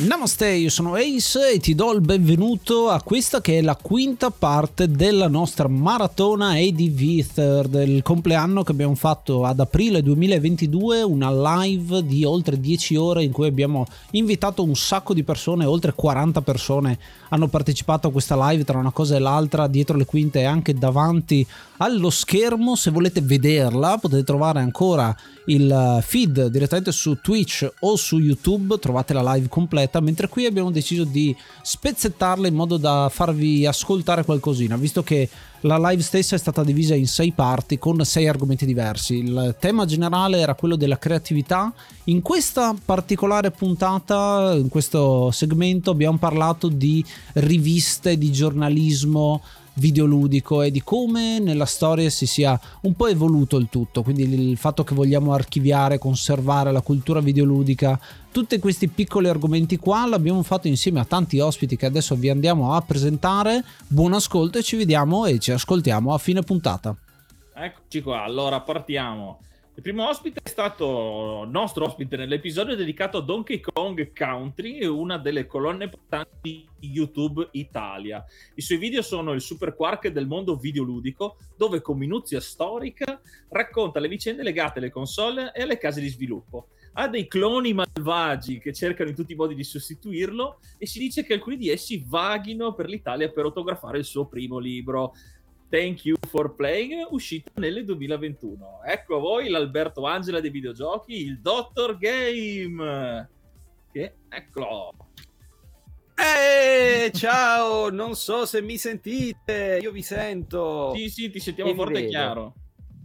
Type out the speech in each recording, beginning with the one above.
Namaste, io sono Ace e ti do il benvenuto a questa che è la quinta parte della nostra maratona ADV Third, il compleanno che abbiamo fatto ad aprile 2022, una live di oltre 10 ore in cui abbiamo invitato un sacco di persone, oltre 40 persone hanno partecipato a questa live tra una cosa e l'altra, dietro le quinte e anche davanti allo schermo, se volete vederla potete trovare ancora il feed direttamente su Twitch o su YouTube, trovate la live completa, mentre qui abbiamo deciso di spezzettarla in modo da farvi ascoltare qualcosina, visto che la live stessa è stata divisa in sei parti con sei argomenti diversi. Il tema generale era quello della creatività. In questa particolare puntata, in questo segmento, abbiamo parlato di riviste, di giornalismo, videoludico e di come nella storia si sia un po' evoluto il tutto, quindi il fatto che vogliamo archiviare, conservare la cultura videoludica, tutti questi piccoli argomenti qua l'abbiamo fatto insieme a tanti ospiti che adesso vi andiamo a presentare. Buon ascolto e ci vediamo e ci ascoltiamo a fine puntata. Eccoci qua, allora partiamo. Il primo ospite è stato nostro ospite nell'episodio dedicato a Donkey Kong Country, una delle colonne portanti di YouTube Italia. I suoi video sono il super quark del mondo videoludico, dove con minuzia storica racconta le vicende legate alle console e alle case di sviluppo. Ha dei cloni malvagi che cercano in tutti i modi di sostituirlo e si dice che alcuni di essi vaghino per l'Italia per autografare il suo primo libro. Thank You for Playing, uscito nel 2021. Ecco a voi l'Alberto Angela dei videogiochi, il Dottor Game. Che eccolo. Ehi, ciao, non so se mi sentite, io vi sento. Sì, sì, ti sentiamo forte e chiaro.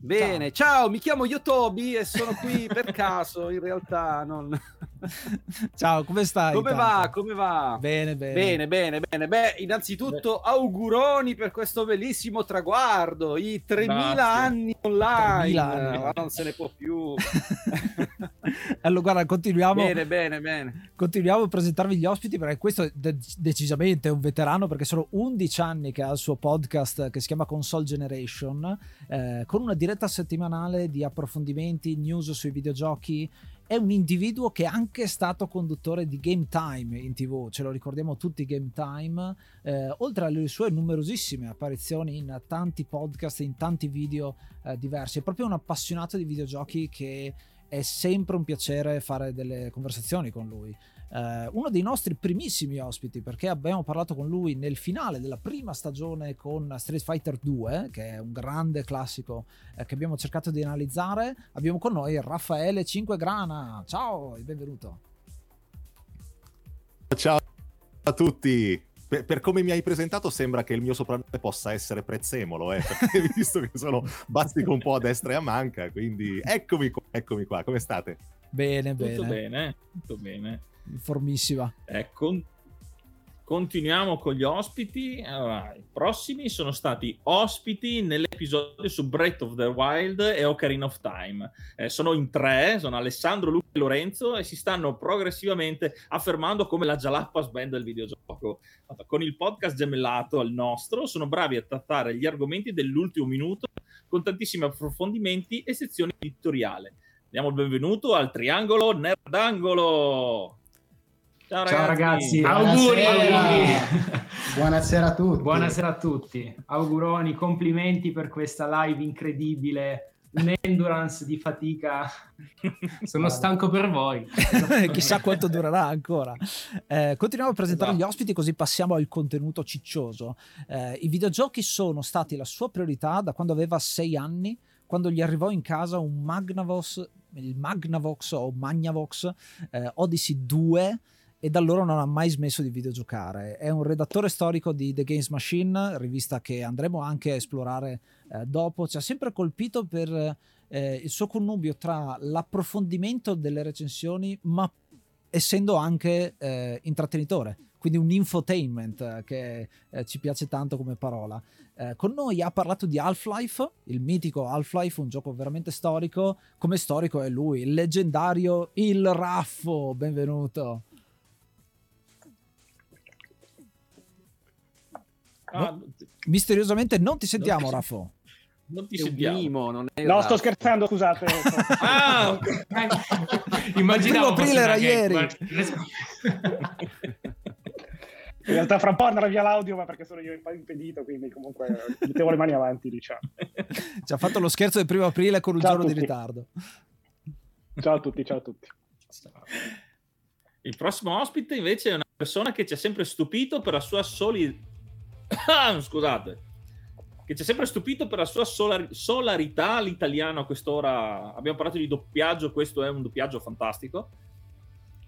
Bene, ciao. ciao. mi chiamo Yotobi e sono qui per caso, in realtà non... Ciao, come stai? Come tanto? va? Come va? Bene, bene. Bene, bene, bene. Beh, innanzitutto Beh. auguroni per questo bellissimo traguardo, i 3000 anni online. 3000 anni. Ma non se ne può più. allora, guarda, continuiamo. Bene, bene, bene. Continuiamo a presentarvi gli ospiti perché questo è de- decisamente un veterano perché sono 11 anni che ha il suo podcast che si chiama Console Generation eh, con una diretta settimanale di approfondimenti, news sui videogiochi è un individuo che è anche stato conduttore di Game Time in tv, ce lo ricordiamo tutti Game Time, eh, oltre alle sue numerosissime apparizioni in tanti podcast, in tanti video eh, diversi, è proprio un appassionato di videogiochi che è sempre un piacere fare delle conversazioni con lui eh, uno dei nostri primissimi ospiti perché abbiamo parlato con lui nel finale della prima stagione con Street Fighter 2 che è un grande classico eh, che abbiamo cercato di analizzare. Abbiamo con noi Raffaele Cinquegrana. Ciao e benvenuto. Ciao a tutti. Per, come mi hai presentato sembra che il mio soprannome possa essere Prezzemolo, eh, visto che sono bastico un po' a destra e a manca, quindi eccomi qua, eccomi qua, come state? Bene, tutto bene. bene, tutto bene formissima. Ecco, continuiamo con gli ospiti. Allora, I prossimi sono stati ospiti nell'episodio su Breath of the Wild e Ocarina of Time. Eh, sono in tre, sono Alessandro, Luca e Lorenzo e si stanno progressivamente affermando come la Jalapas Band del videogioco. Con il podcast gemellato al nostro sono bravi a trattare gli argomenti dell'ultimo minuto con tantissimi approfondimenti e sezioni editoriali. Diamo il benvenuto al Triangolo Nerdangolo. Ciao ragazzi. Ciao ragazzi. Auguri. Auguri. Buonasera a tutti. Buonasera a tutti. Auguroni, complimenti per questa live incredibile. un'endurance di fatica. Sono stanco per voi. Chissà quanto durerà ancora. Eh, continuiamo a presentare esatto. gli ospiti così passiamo al contenuto ciccioso. Eh, I videogiochi sono stati la sua priorità da quando aveva sei anni, quando gli arrivò in casa un Magnavox, il Magnavox o Magnavox eh, Odyssey 2 e da allora non ha mai smesso di videgiocare. È un redattore storico di The Games Machine, rivista che andremo anche a esplorare eh, dopo. Ci ha sempre colpito per eh, il suo connubio tra l'approfondimento delle recensioni, ma essendo anche eh, intrattenitore, quindi un infotainment eh, che eh, ci piace tanto come parola. Eh, con noi ha parlato di Half-Life, il mitico Half-Life, un gioco veramente storico. Come storico è lui, il leggendario Il Raffo. Benvenuto. Ah, no, misteriosamente non ti sentiamo, non Raffo. Non ti sentiamo. Mimo, non è no, sto scherzando, scusate. ah, Immaginavo il primo aprile era ieri. In realtà fra un po' andrà via l'audio, ma perché sono io impedito, quindi comunque mettevo le mani avanti, diciamo. Ci ha fatto lo scherzo del primo aprile con un ciao giorno di ritardo. Ciao a tutti, ciao a tutti. Il prossimo ospite invece è una persona che ci ha sempre stupito per la sua soli Ah, scusate, che ci ha sempre stupito per la sua solar- solarità l'italiano a quest'ora. Abbiamo parlato di doppiaggio, questo è un doppiaggio fantastico,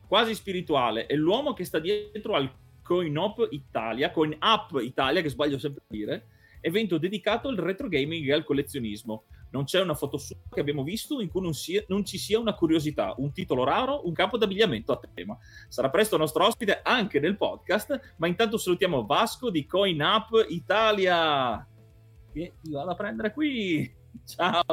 quasi spirituale. È l'uomo che sta dietro al Coin Up Italia, Coin Up Italia, che sbaglio sempre a dire, evento dedicato al retro gaming e al collezionismo non c'è una foto sua che abbiamo visto in cui non, sia, non, ci sia una curiosità, un titolo raro, un campo d'abbigliamento a tema. Sarà presto nostro ospite anche nel podcast, ma intanto salutiamo Vasco di Coin Up Italia, che ti vado a prendere qui. Ciao.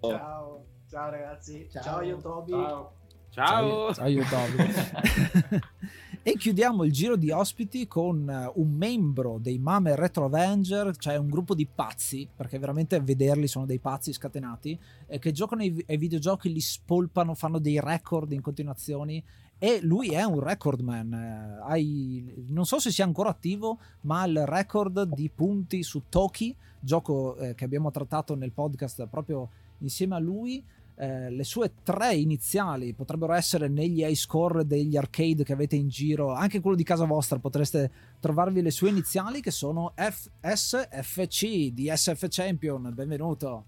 Ciao, ciao ragazzi. Ciao, ciao io Toby. Ciao. Ciao. Ciao, io Toby. E chiudiamo il giro di ospiti con eh, un membro dei Mame Retro Avenger, cioè un gruppo di pazzi, perché veramente vederli sono dei pazzi scatenati, eh, che giocano ai, ai videogiochi, li spolpano, fanno dei record in continuazioni e lui è un recordman. Eh, hai, non so se sia ancora attivo, ma ha il record di punti su Toki, gioco eh, che abbiamo trattato nel podcast proprio insieme a lui. Eh, le sue tre iniziali potrebbero essere negli high score degli arcade che avete in giro, anche quello di casa vostra potreste trovarvi le sue iniziali che sono FSFC di SF Champion. Benvenuto.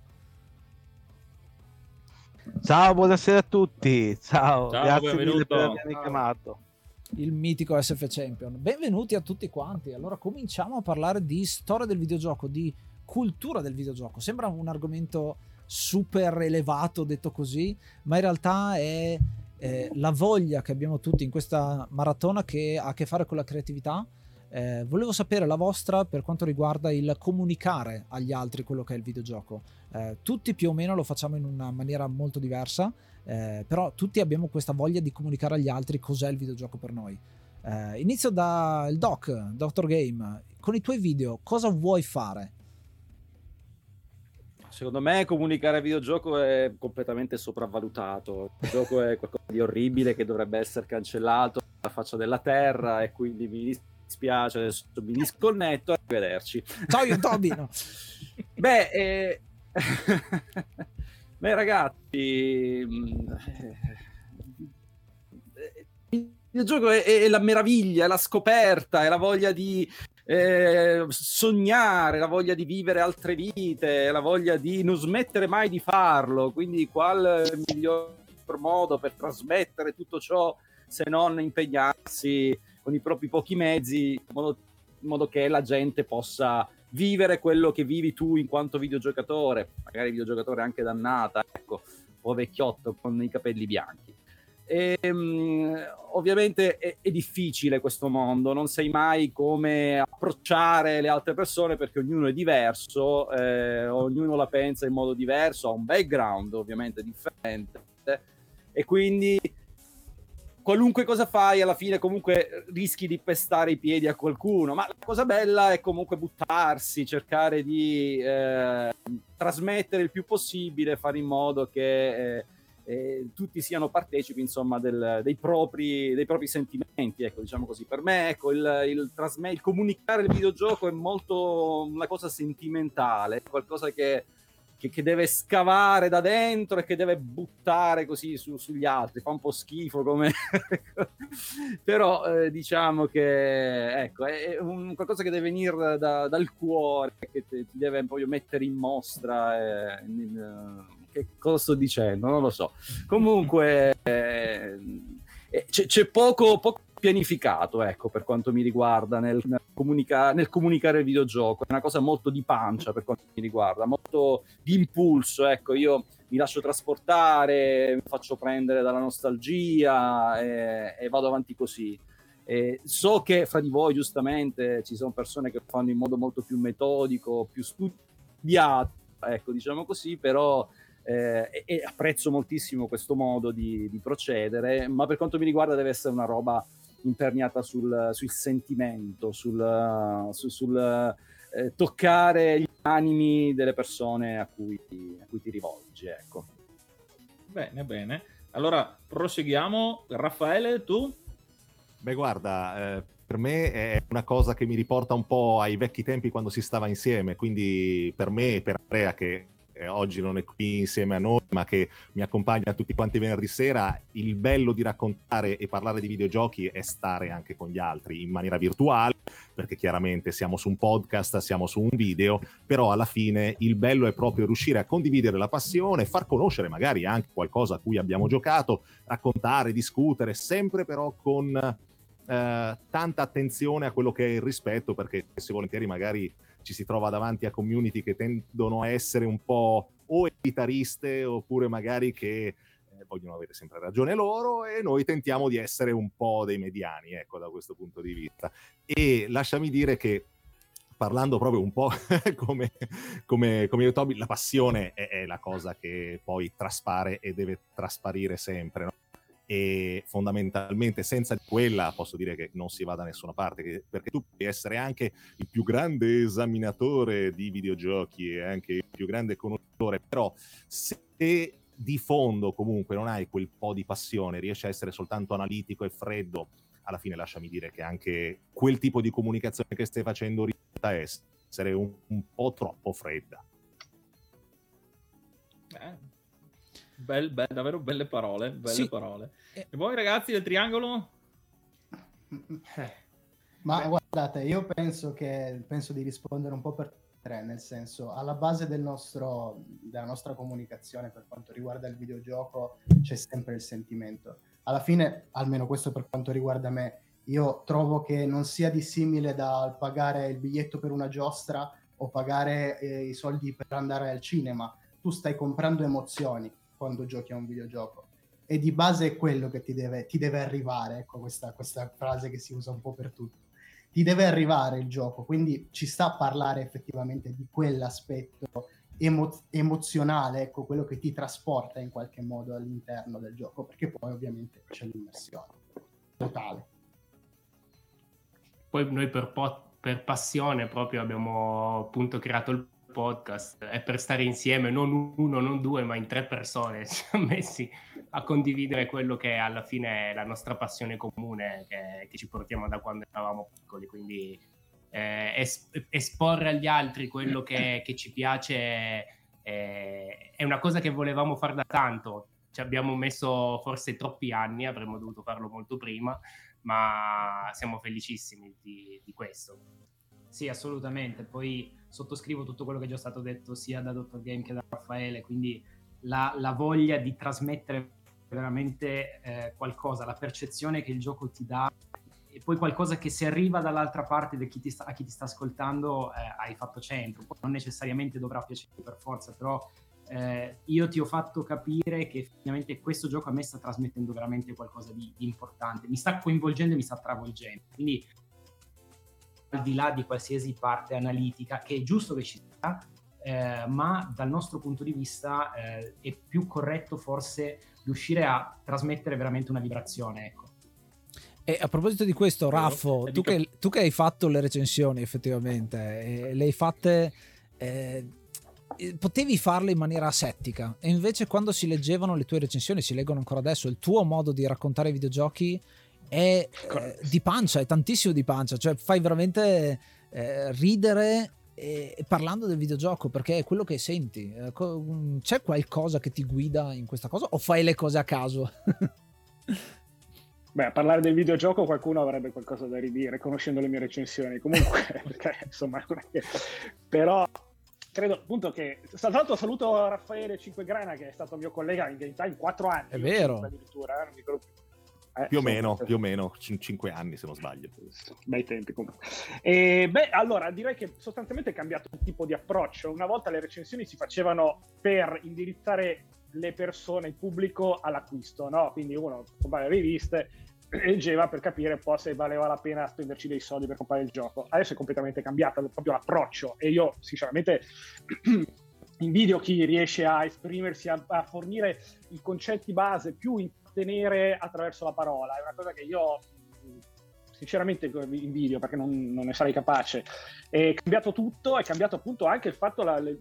Ciao, buonasera a tutti. Ciao, Ciao grazie benvenuto. mille per avermi chiamato. Il mitico SF Champion. Benvenuti a tutti quanti. Allora cominciamo a parlare di storia del videogioco, di cultura del videogioco. Sembra un argomento super elevato detto così, ma in realtà è eh, la voglia che abbiamo tutti in questa maratona che ha a che fare con la creatività. Eh, volevo sapere la vostra per quanto riguarda il comunicare agli altri quello che è il videogioco. Eh, tutti più o meno lo facciamo in una maniera molto diversa, eh, però tutti abbiamo questa voglia di comunicare agli altri cos'è il videogioco per noi. Eh, inizio dal doc, Dr. Game. Con i tuoi video cosa vuoi fare? Secondo me comunicare a videogioco è completamente sopravvalutato. Il gioco è qualcosa di orribile che dovrebbe essere cancellato dalla faccia della terra e quindi mi dispiace, adesso mi disconnetto, arrivederci. Ciao io Tobino! Beh, eh... Beh ragazzi, mm, eh, il videogioco è, è, la meraviglia, è la scoperta, è la voglia di eh, sognare, la voglia di vivere altre vite, la voglia di non smettere mai di farlo. Quindi, qual miglior modo per trasmettere tutto ciò se non impegnarsi con i propri pochi mezzi in modo, in modo che la gente possa vivere quello che vivi tu in quanto videogiocatore, magari videogiocatore anche dannata, ecco, un vecchiotto con i capelli bianchi. E, um, ovviamente è, è, difficile questo mondo, non sai mai come approcciare le altre persone perché ognuno è diverso, eh, ognuno la pensa in modo diverso, ha un background ovviamente differente e quindi qualunque cosa fai alla fine comunque rischi di pestare i piedi a qualcuno, ma la cosa bella è comunque buttarsi, cercare di eh, trasmettere il più possibile, fare in modo che... Eh, eh, tutti siano partecipi insomma del, dei, propri, dei, propri, sentimenti ecco diciamo così per me ecco il, il, trasme- il comunicare il videogioco è molto una cosa sentimentale qualcosa che che, deve scavare da dentro e che deve buttare così su, sugli altri. Fa un po' schifo come... Però eh, diciamo che ecco, è un, qualcosa che deve venire da, dal cuore, che ti, deve proprio mettere in mostra. Eh, in, che cosa sto dicendo? Non lo so. Comunque eh, eh c'è, c'è poco, poco pianificato, ecco, per quanto mi riguarda, nel, nel, comunica- nel, comunicare il videogioco. È una cosa molto di pancia per quanto mi riguarda, molto di impulso, ecco, io mi lascio trasportare, mi faccio prendere dalla nostalgia e, e vado avanti così. E so che fra di voi, giustamente, ci sono persone che fanno in modo molto più metodico, più studiato, ecco, diciamo così, però eh, e, apprezzo moltissimo questo modo di, di, procedere, ma per quanto mi riguarda deve essere una roba imperniata sul, sul sentimento, sul, sul, sul eh, toccare gli animi delle persone a cui, a cui ti rivolgi. Ecco. Bene, bene. Allora proseguiamo. Raffaele, tu? Beh, guarda, eh, per me è una cosa che mi riporta un po' ai vecchi tempi quando si stava insieme. Quindi per me e per Andrea, che oggi non è qui insieme a noi, ma che mi accompagna tutti quanti venerdì sera, il bello di raccontare e parlare di videogiochi è stare anche con gli altri in maniera virtuale, perché chiaramente siamo su un podcast, siamo su un video, però alla fine il bello è proprio riuscire a condividere la passione, far conoscere magari anche qualcosa a cui abbiamo giocato, raccontare, discutere, sempre però con eh, tanta attenzione a quello che è il rispetto, perché se volentieri magari ci si trova davanti a community che tendono a essere un po' o elitariste oppure magari che eh, vogliono avere sempre ragione loro e noi tentiamo di essere un po' dei mediani, ecco, da questo punto di vista. E lasciami dire che parlando proprio un po' come, come, come Toby, la passione è, è, la cosa che poi traspare e deve trasparire sempre. No? E fondamentalmente senza quella posso dire che non si va da nessuna parte perché tu puoi essere anche il più grande esaminatore di videogiochi e anche il più grande conoscitore però se di fondo comunque non hai quel po' di passione riesci a essere soltanto analitico e freddo alla fine lasciami dire che anche quel tipo di comunicazione che stai facendo risulta essere un, un po' troppo fredda. Eh Bel, bel, davvero belle parole, belle sì. parole. E voi ragazzi del triangolo? Eh. Ma Beh. guardate, io penso che penso di rispondere un po' per tre, nel senso, alla base del nostro, della nostra comunicazione per quanto riguarda il videogioco c'è sempre il sentimento. Alla fine, almeno questo per quanto riguarda me, io trovo che non sia dissimile dal pagare il biglietto per una giostra o pagare eh, i soldi per andare al cinema. Tu stai comprando emozioni quando giochi a un videogioco. E di base è quello che ti deve, ti deve arrivare, ecco questa, questa frase che si usa un po' per tutto. Ti deve arrivare il gioco, quindi ci sta a parlare effettivamente di quell'aspetto emo- emozionale, ecco, quello che ti trasporta in qualche modo all'interno del gioco, perché poi ovviamente c'è l'immersione totale. Poi noi per, po- per passione proprio abbiamo appunto creato il podcast è per stare insieme, non uno, non due, ma in tre persone, ci siamo messi a condividere quello che alla fine è la nostra passione comune che, che ci portiamo da quando eravamo piccoli, quindi eh, es- esporre agli altri quello che, che ci piace eh, è una cosa che volevamo fare da tanto, ci abbiamo messo forse troppi anni, avremmo dovuto farlo molto prima, ma siamo felicissimi di, di questo. Sì, assolutamente. Poi sottoscrivo tutto quello che è già stato detto sia da Dr. Game che da Raffaele, quindi la, la voglia di trasmettere veramente eh, qualcosa, la percezione che il gioco ti dà e poi qualcosa che se arriva dall'altra parte da chi ti sta, a chi ti sta ascoltando eh, hai fatto centro, poi non necessariamente dovrà piacere per forza, però eh, io ti ho fatto capire che effettivamente questo gioco a me sta trasmettendo veramente qualcosa di, di importante, mi sta coinvolgendo e mi sta travolgendo, quindi al di là di qualsiasi parte analitica, che è giusto che ci sia, eh, ma dal nostro punto di vista eh, è più corretto forse riuscire a trasmettere veramente una vibrazione. Ecco. E a proposito di questo, Raffo, tu che, tu che, hai fatto le recensioni effettivamente, eh, le hai fatte... Eh, potevi farle in maniera asettica e invece quando si leggevano le tue recensioni, si leggono ancora adesso, il tuo modo di raccontare i videogiochi è eh, di pancia, è tantissimo di pancia, cioè fai veramente eh, ridere e, parlando del videogioco, perché è quello che senti. Eh, co- C'è qualcosa che ti guida in questa cosa o fai le cose a caso? Beh, a parlare del videogioco qualcuno avrebbe qualcosa da ridire, conoscendo le mie recensioni. Comunque, perché, insomma, però credo appunto che... Tra l'altro saluto Raffaele Cinquegrana, che è stato mio collega in Game Time 4 anni. È vero. Addirittura, eh, non mi ricordo più. Eh, Più o meno, più o meno, 5 anni se non sbaglio. bei tempi comunque. E, beh, allora direi che sostanzialmente è cambiato il tipo di approccio. Una volta le recensioni si facevano per indirizzare le persone, il pubblico all'acquisto, no? Quindi uno comprava le riviste leggeva per capire un po' se valeva la pena spenderci dei soldi per comprare il gioco. Adesso è completamente cambiato proprio l'approccio e io sinceramente invidio chi riesce a esprimersi, a, a fornire i concetti base più intrattenere attraverso la parola. È una cosa che io mh, sinceramente invidio perché non, non ne sarei capace. È cambiato tutto, è cambiato appunto anche il fatto la- le-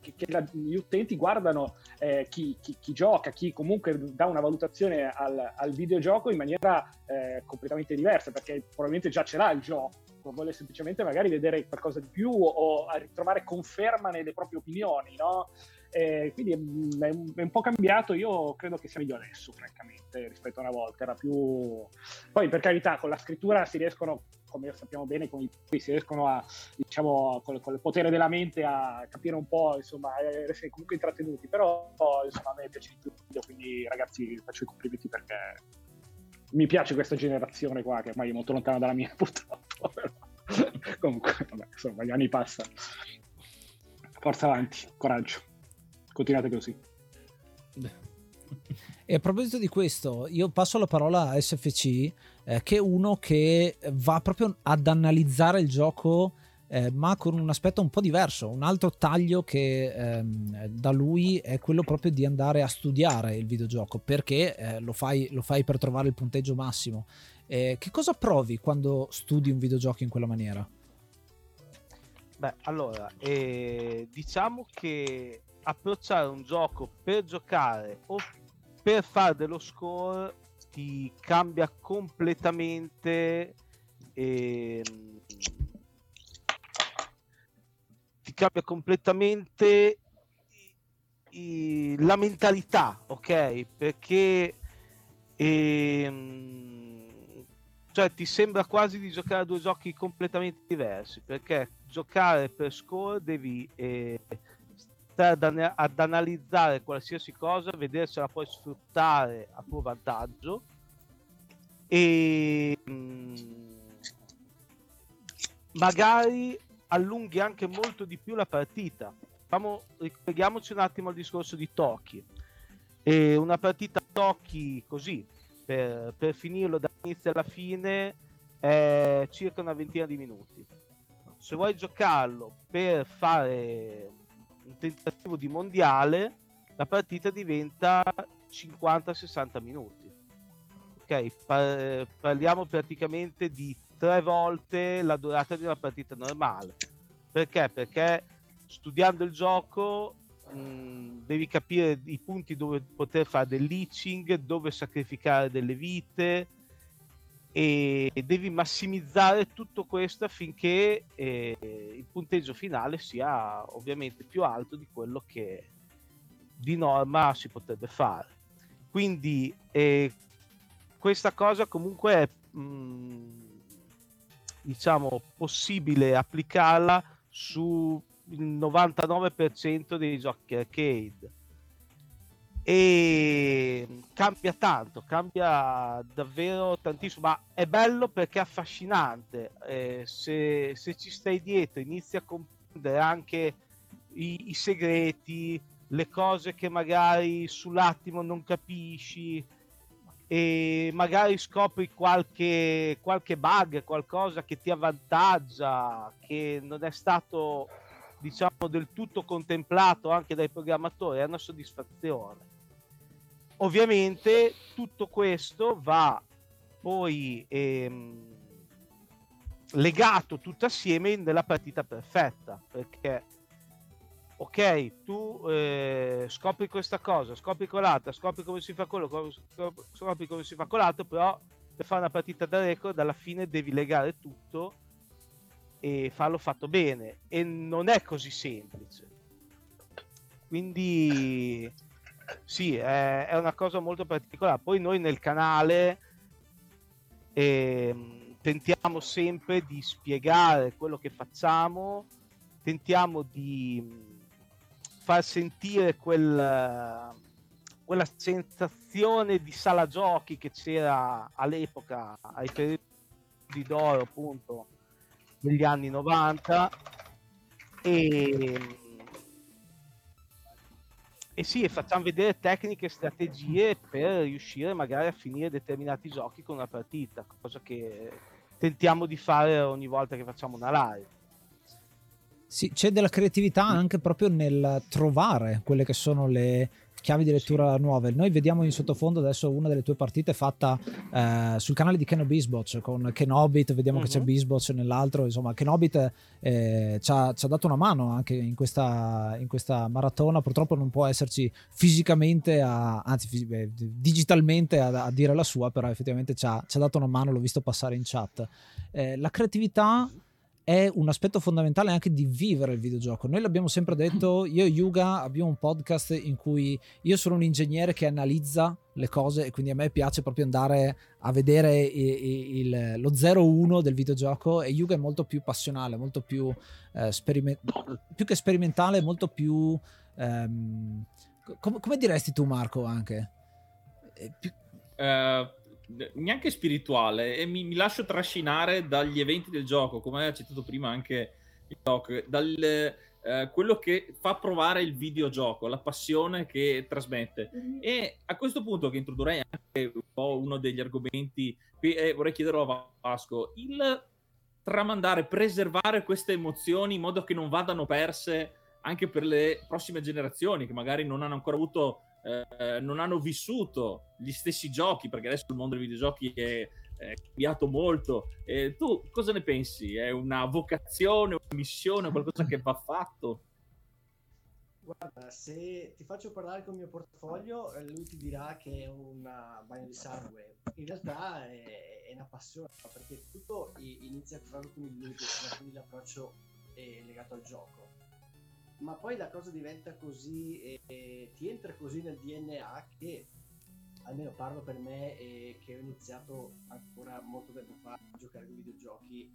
che, che la- gli utenti guardano eh, chi, chi- chi gioca, chi comunque dà una valutazione al, al videogioco in maniera eh, completamente diversa perché probabilmente già ce l'ha il gioco. Vuole semplicemente magari vedere qualcosa di più o ritrovare conferma nelle proprie opinioni, no? Eh, quindi mm, è è un po' cambiato. Io credo che sia meglio adesso, francamente, rispetto a una volta. Era più. Poi, per carità, con la scrittura si riescono, come sappiamo bene, con i si riescono a, diciamo, con, con il potere della mente a capire un po', insomma, essere comunque intrattenuti. Però, insomma, a me piace di più. il video, Quindi, ragazzi, faccio i complimenti perché mi piace questa generazione qua, che ormai è molto lontana dalla mia, purtroppo. però. Comunque, vabbè, insomma, gli anni passano. Forza avanti, coraggio. Continuate così. E a proposito di questo, io passo la parola a SFC, eh, che è uno che va proprio ad analizzare il gioco, eh, ma con un aspetto un po' diverso. Un altro taglio che ehm, da lui è quello proprio di andare a studiare il videogioco, perché eh, lo, fai, lo fai per trovare il punteggio massimo. Eh, che cosa provi quando studi un videogioco in quella maniera? Beh, allora, eh, diciamo che approcciare un gioco per giocare o per fare dello score ti cambia completamente ehm, ti cambia completamente i- la mentalità, ok? Perché ehm, cioè ti sembra quasi di giocare a due giochi completamente diversi perché giocare per score devi eh, ad, ad analizzare qualsiasi cosa vedere se la puoi sfruttare a tuo vantaggio. E mm, magari allunghi anche molto di più la partita. Facciamo- ricolleghiamoci un attimo al discorso di e una partita Toki così per, per finirlo dall'inizio alla fine è circa una ventina di minuti. Se vuoi giocarlo per fare un tentativo di mondiale, la partita diventa 50-60 minuti. Ok, Pa- parliamo praticamente di tre volte la durata di una partita normale. Perché? Perché studiando il gioco mh, devi capire i punti dove poter fare del leeching, dove sacrificare delle vite e devi massimizzare tutto questo affinché eh, il punteggio finale sia ovviamente più alto di quello che di norma si potrebbe fare. Quindi eh, questa cosa comunque è mh, diciamo possibile applicarla sul 99% dei giochi arcade e cambia tanto, cambia davvero tantissimo, ma è bello perché è affascinante. Eh, se, se ci stai dietro, inizi a comprendere anche i, i segreti, le cose che magari sull'attimo non capisci e magari scopri qualche, qualche bug, qualcosa che ti avvantaggia, che non è stato diciamo del tutto contemplato anche dai programmatori, è una soddisfazione. Ovviamente tutto questo va poi ehm, legato tutto assieme nella partita perfetta, perché ok, tu eh, scopri questa cosa, scopri quell'altra, scopri come si fa quello, co- scop- scopri come si fa quell'altro, però per fare una partita da record alla fine devi legare tutto e farlo fatto bene e non è così semplice. Quindi sì, è, è una cosa molto particolare. Poi noi nel canale eh, tentiamo sempre di spiegare quello che facciamo, tentiamo di mm, far sentire quel, quella sensazione di sala giochi che c'era all'epoca, ai periodi d'oro appunto negli anni 90 e e sì, facciamo vedere tecniche e strategie per riuscire magari a finire determinati giochi con una partita, cosa che tentiamo di fare ogni volta che facciamo una live. Sì, c'è della creatività anche proprio nel trovare quelle che sono le chiavi di lettura nuove. Noi vediamo in sottofondo adesso una delle tue partite fatta eh, sul canale di Ken Bisbot con Kenobit, vediamo uh-huh. che c'è mhm. Bisbot nell'altro, insomma Kenobit eh, ci, ha, ci, ha, dato una mano anche in questa, in questa, maratona, purtroppo non può esserci fisicamente, a, anzi fis- eh, digitalmente a, a, dire la sua, però effettivamente ci ha, ci ha, dato una mano, l'ho visto passare in chat. Eh, la creatività è un aspetto fondamentale anche di vivere il videogioco. Noi l'abbiamo sempre detto, io e Yuga abbiamo un podcast in cui io sono un ingegnere che analizza le cose e quindi a me piace proprio andare a vedere il, il, lo 0-1 del videogioco e Yuga è molto più passionale, molto più, eh, speriment- più che sperimentale, molto più... Ehm, com- come diresti tu Marco anche? Più... Uh neanche spirituale e mi, mi, lascio trascinare dagli eventi del gioco, come hai citato prima anche il Doc, dal eh, quello che fa provare il videogioco, la passione che trasmette. Mm-hmm. E a questo punto che introdurrei anche un po' uno degli argomenti, qui eh, vorrei chiederlo a Vasco, il tramandare, preservare queste emozioni in modo che non vadano perse anche per le prossime generazioni che magari non hanno ancora avuto eh, non hanno vissuto gli stessi giochi, perché adesso il mondo dei videogiochi è, è cambiato molto. Eh, tu cosa ne pensi? È una vocazione, una missione, qualcosa che va fatto? Guarda, se ti faccio parlare con il mio portafoglio, eh, lui ti dirà che è un bagno di sangue. In realtà è, è una passione, perché tutto inizia proprio con il quindi l'approccio è legato al gioco ma poi la cosa diventa così e, e ti entra così nel DNA che almeno parlo per me e che ho iniziato ancora molto tempo fa a giocare ai videogiochi.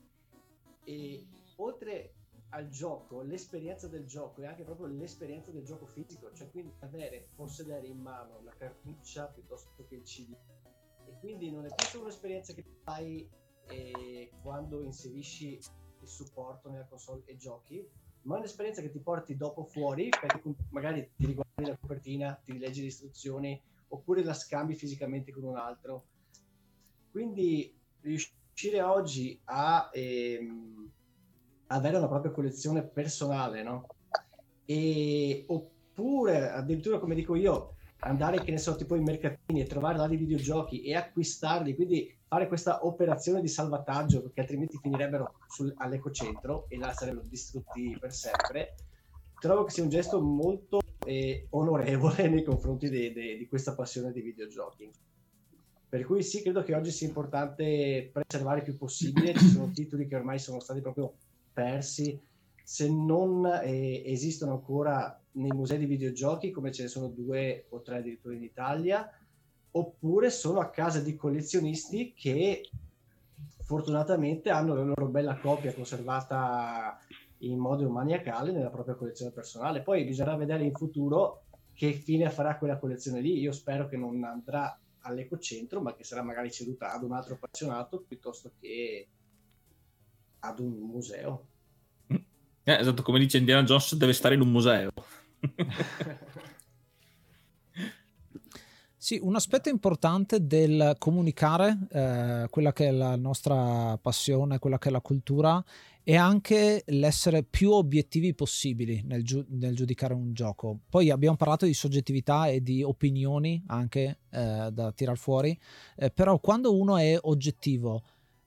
E oltre al gioco, l'esperienza del gioco e anche proprio l'esperienza del gioco fisico, cioè quindi avere, possedere in mano la cartuccia piuttosto che il CD e quindi non è più solo un'esperienza che fai eh, quando inserisci il supporto nella console e giochi, ma è un'esperienza che ti porti dopo fuori perché magari ti riguardi la copertina, ti leggi le istruzioni oppure la scambi fisicamente con un altro. Quindi riuscire oggi a ehm, avere una propria collezione personale, no? E, oppure addirittura, come dico io, andare, che ne so, tipo in mercatini e trovare là videogiochi e acquistarli, quindi fare questa operazione di salvataggio perché altrimenti finirebbero sul, all'ecocentro e là sarebbero distrutti per sempre trovo che sia un gesto molto eh, onorevole nei confronti de, de, di questa passione dei videogiochi. Per cui sì credo che oggi sia importante preservare il più possibile ci sono titoli che ormai sono stati proprio persi se non eh, esistono ancora nei musei di videogiochi come ce ne sono due o tre addirittura in Italia oppure sono a casa di collezionisti che fortunatamente hanno la loro bella copia conservata in modo maniacale nella propria collezione personale. Poi bisognerà vedere in futuro che fine farà quella collezione lì. Io spero che non andrà all'ecocentro, ma che sarà magari ceduta ad un altro appassionato piuttosto che ad un museo. Eh, esatto, come dice Indiana Jones, deve stare in un museo. Sì, un aspetto importante del comunicare eh, quella che è la nostra passione, quella che è la cultura, è anche l'essere più obiettivi possibili nel, giu- nel giudicare un gioco. Poi abbiamo parlato di soggettività e di opinioni anche eh, da tirar fuori, eh, però quando uno è oggettivo,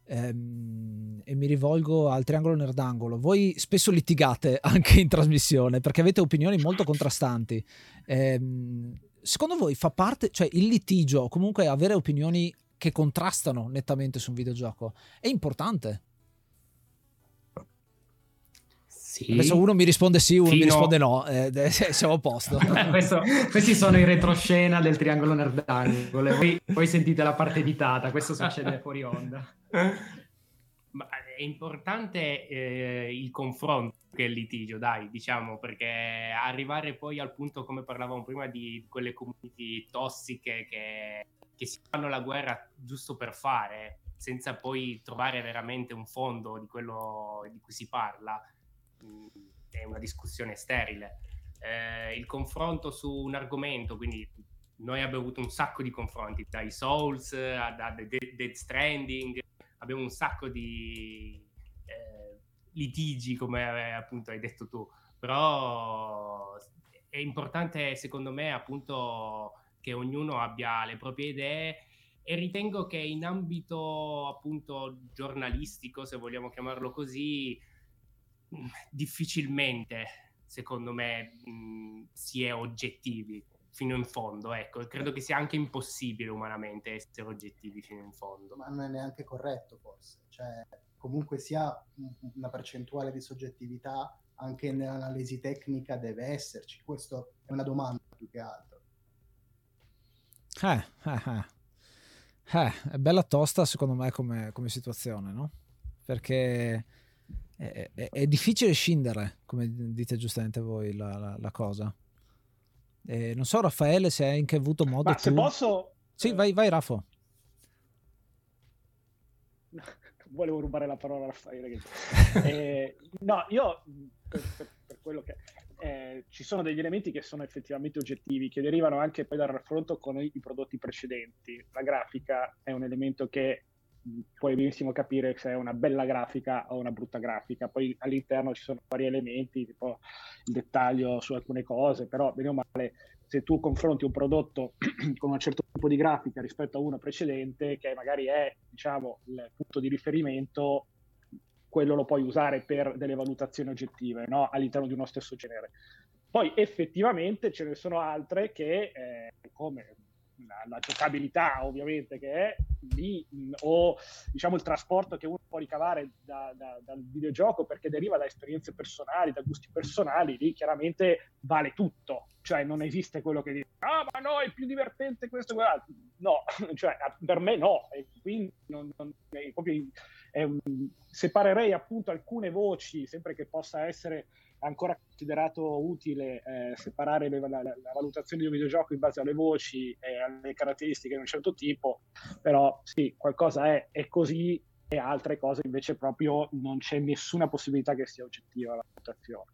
ehm, e mi rivolgo al triangolo nerdangolo. Voi spesso litigate anche in trasmissione perché avete opinioni molto contrastanti. Ehm, secondo voi fa parte, cioè il litigio, comunque avere opinioni che contrastano nettamente su un videogioco, è importante? Sì. Adesso uno mi risponde sì, uno mi Fino- risponde no, eh, eh, siamo a posto. Questo- questi sono i retroscena del triangolo nerdangolo. Poi, poi sentite la parte editata, questo succede fuori onda. Ma è importante eh, il confronto che il litigio, dai, diciamo, perché arrivare poi al punto, come parlavamo prima, di quelle community tossiche che, che si fanno la guerra giusto per fare, senza poi trovare veramente un fondo di quello di cui si parla, è una discussione sterile. Eh, il confronto su un argomento, quindi noi abbiamo avuto un sacco di confronti, dai Souls a da Dead Stranding, abbiamo un sacco di eh, litigi, come eh, appunto hai detto tu, però è importante secondo me appunto che ognuno abbia le proprie idee e ritengo che in ambito appunto giornalistico, se vogliamo chiamarlo così, difficilmente secondo me mh, si è oggettivi fino in fondo, ecco, credo che sia anche impossibile umanamente essere oggettivi fino in fondo. Ma non è neanche corretto, forse. Cioè, comunque sia un- una percentuale di soggettività anche nell'analisi tecnica deve esserci. Questo è una domanda più che altro. Eh, eh, eh. Eh, è bella tosta secondo me come, come situazione, no? Perché è, è- è difficile scindere, come dite giustamente voi, la, la- la cosa. E non so, Raffaele, se hai anche avuto modo Ma se tu- posso... Sì, vai, vai, Raffo. Volevo rubare la parola a Raffaele. che- Eh, no, io per, per- per quello che eh, ci sono degli elementi che sono effettivamente oggettivi, che derivano anche poi dal raffronto con i, i prodotti precedenti. La grafica è un elemento che puoi benissimo capire se è una bella grafica o una brutta grafica. Poi all'interno ci sono vari elementi, tipo il dettaglio su alcune cose, però bene o male, se tu confronti un prodotto con un certo tipo di grafica rispetto a uno precedente, che magari è diciamo il punto di riferimento, quello lo puoi usare per delle valutazioni oggettive no? all'interno di uno stesso genere. Poi effettivamente ce ne sono altre che, eh, come la, la giocabilità ovviamente che è lì, mh, o diciamo il trasporto che uno può ricavare da- da- dal videogioco perché deriva da esperienze personali, da gusti personali, lì chiaramente vale tutto. Cioè non esiste quello che dice, ah ma no, è più divertente questo quell'altro. No, cioè per me no. E quindi non, non- proprio un- separerei appunto alcune voci, sempre che possa essere ancora considerato utile eh, separare le- la, la- valutazione di un videogioco in base alle voci e alle caratteristiche di un certo tipo, però sì, qualcosa è, è così e altre cose invece proprio non c'è nessuna possibilità che sia oggettiva la valutazione.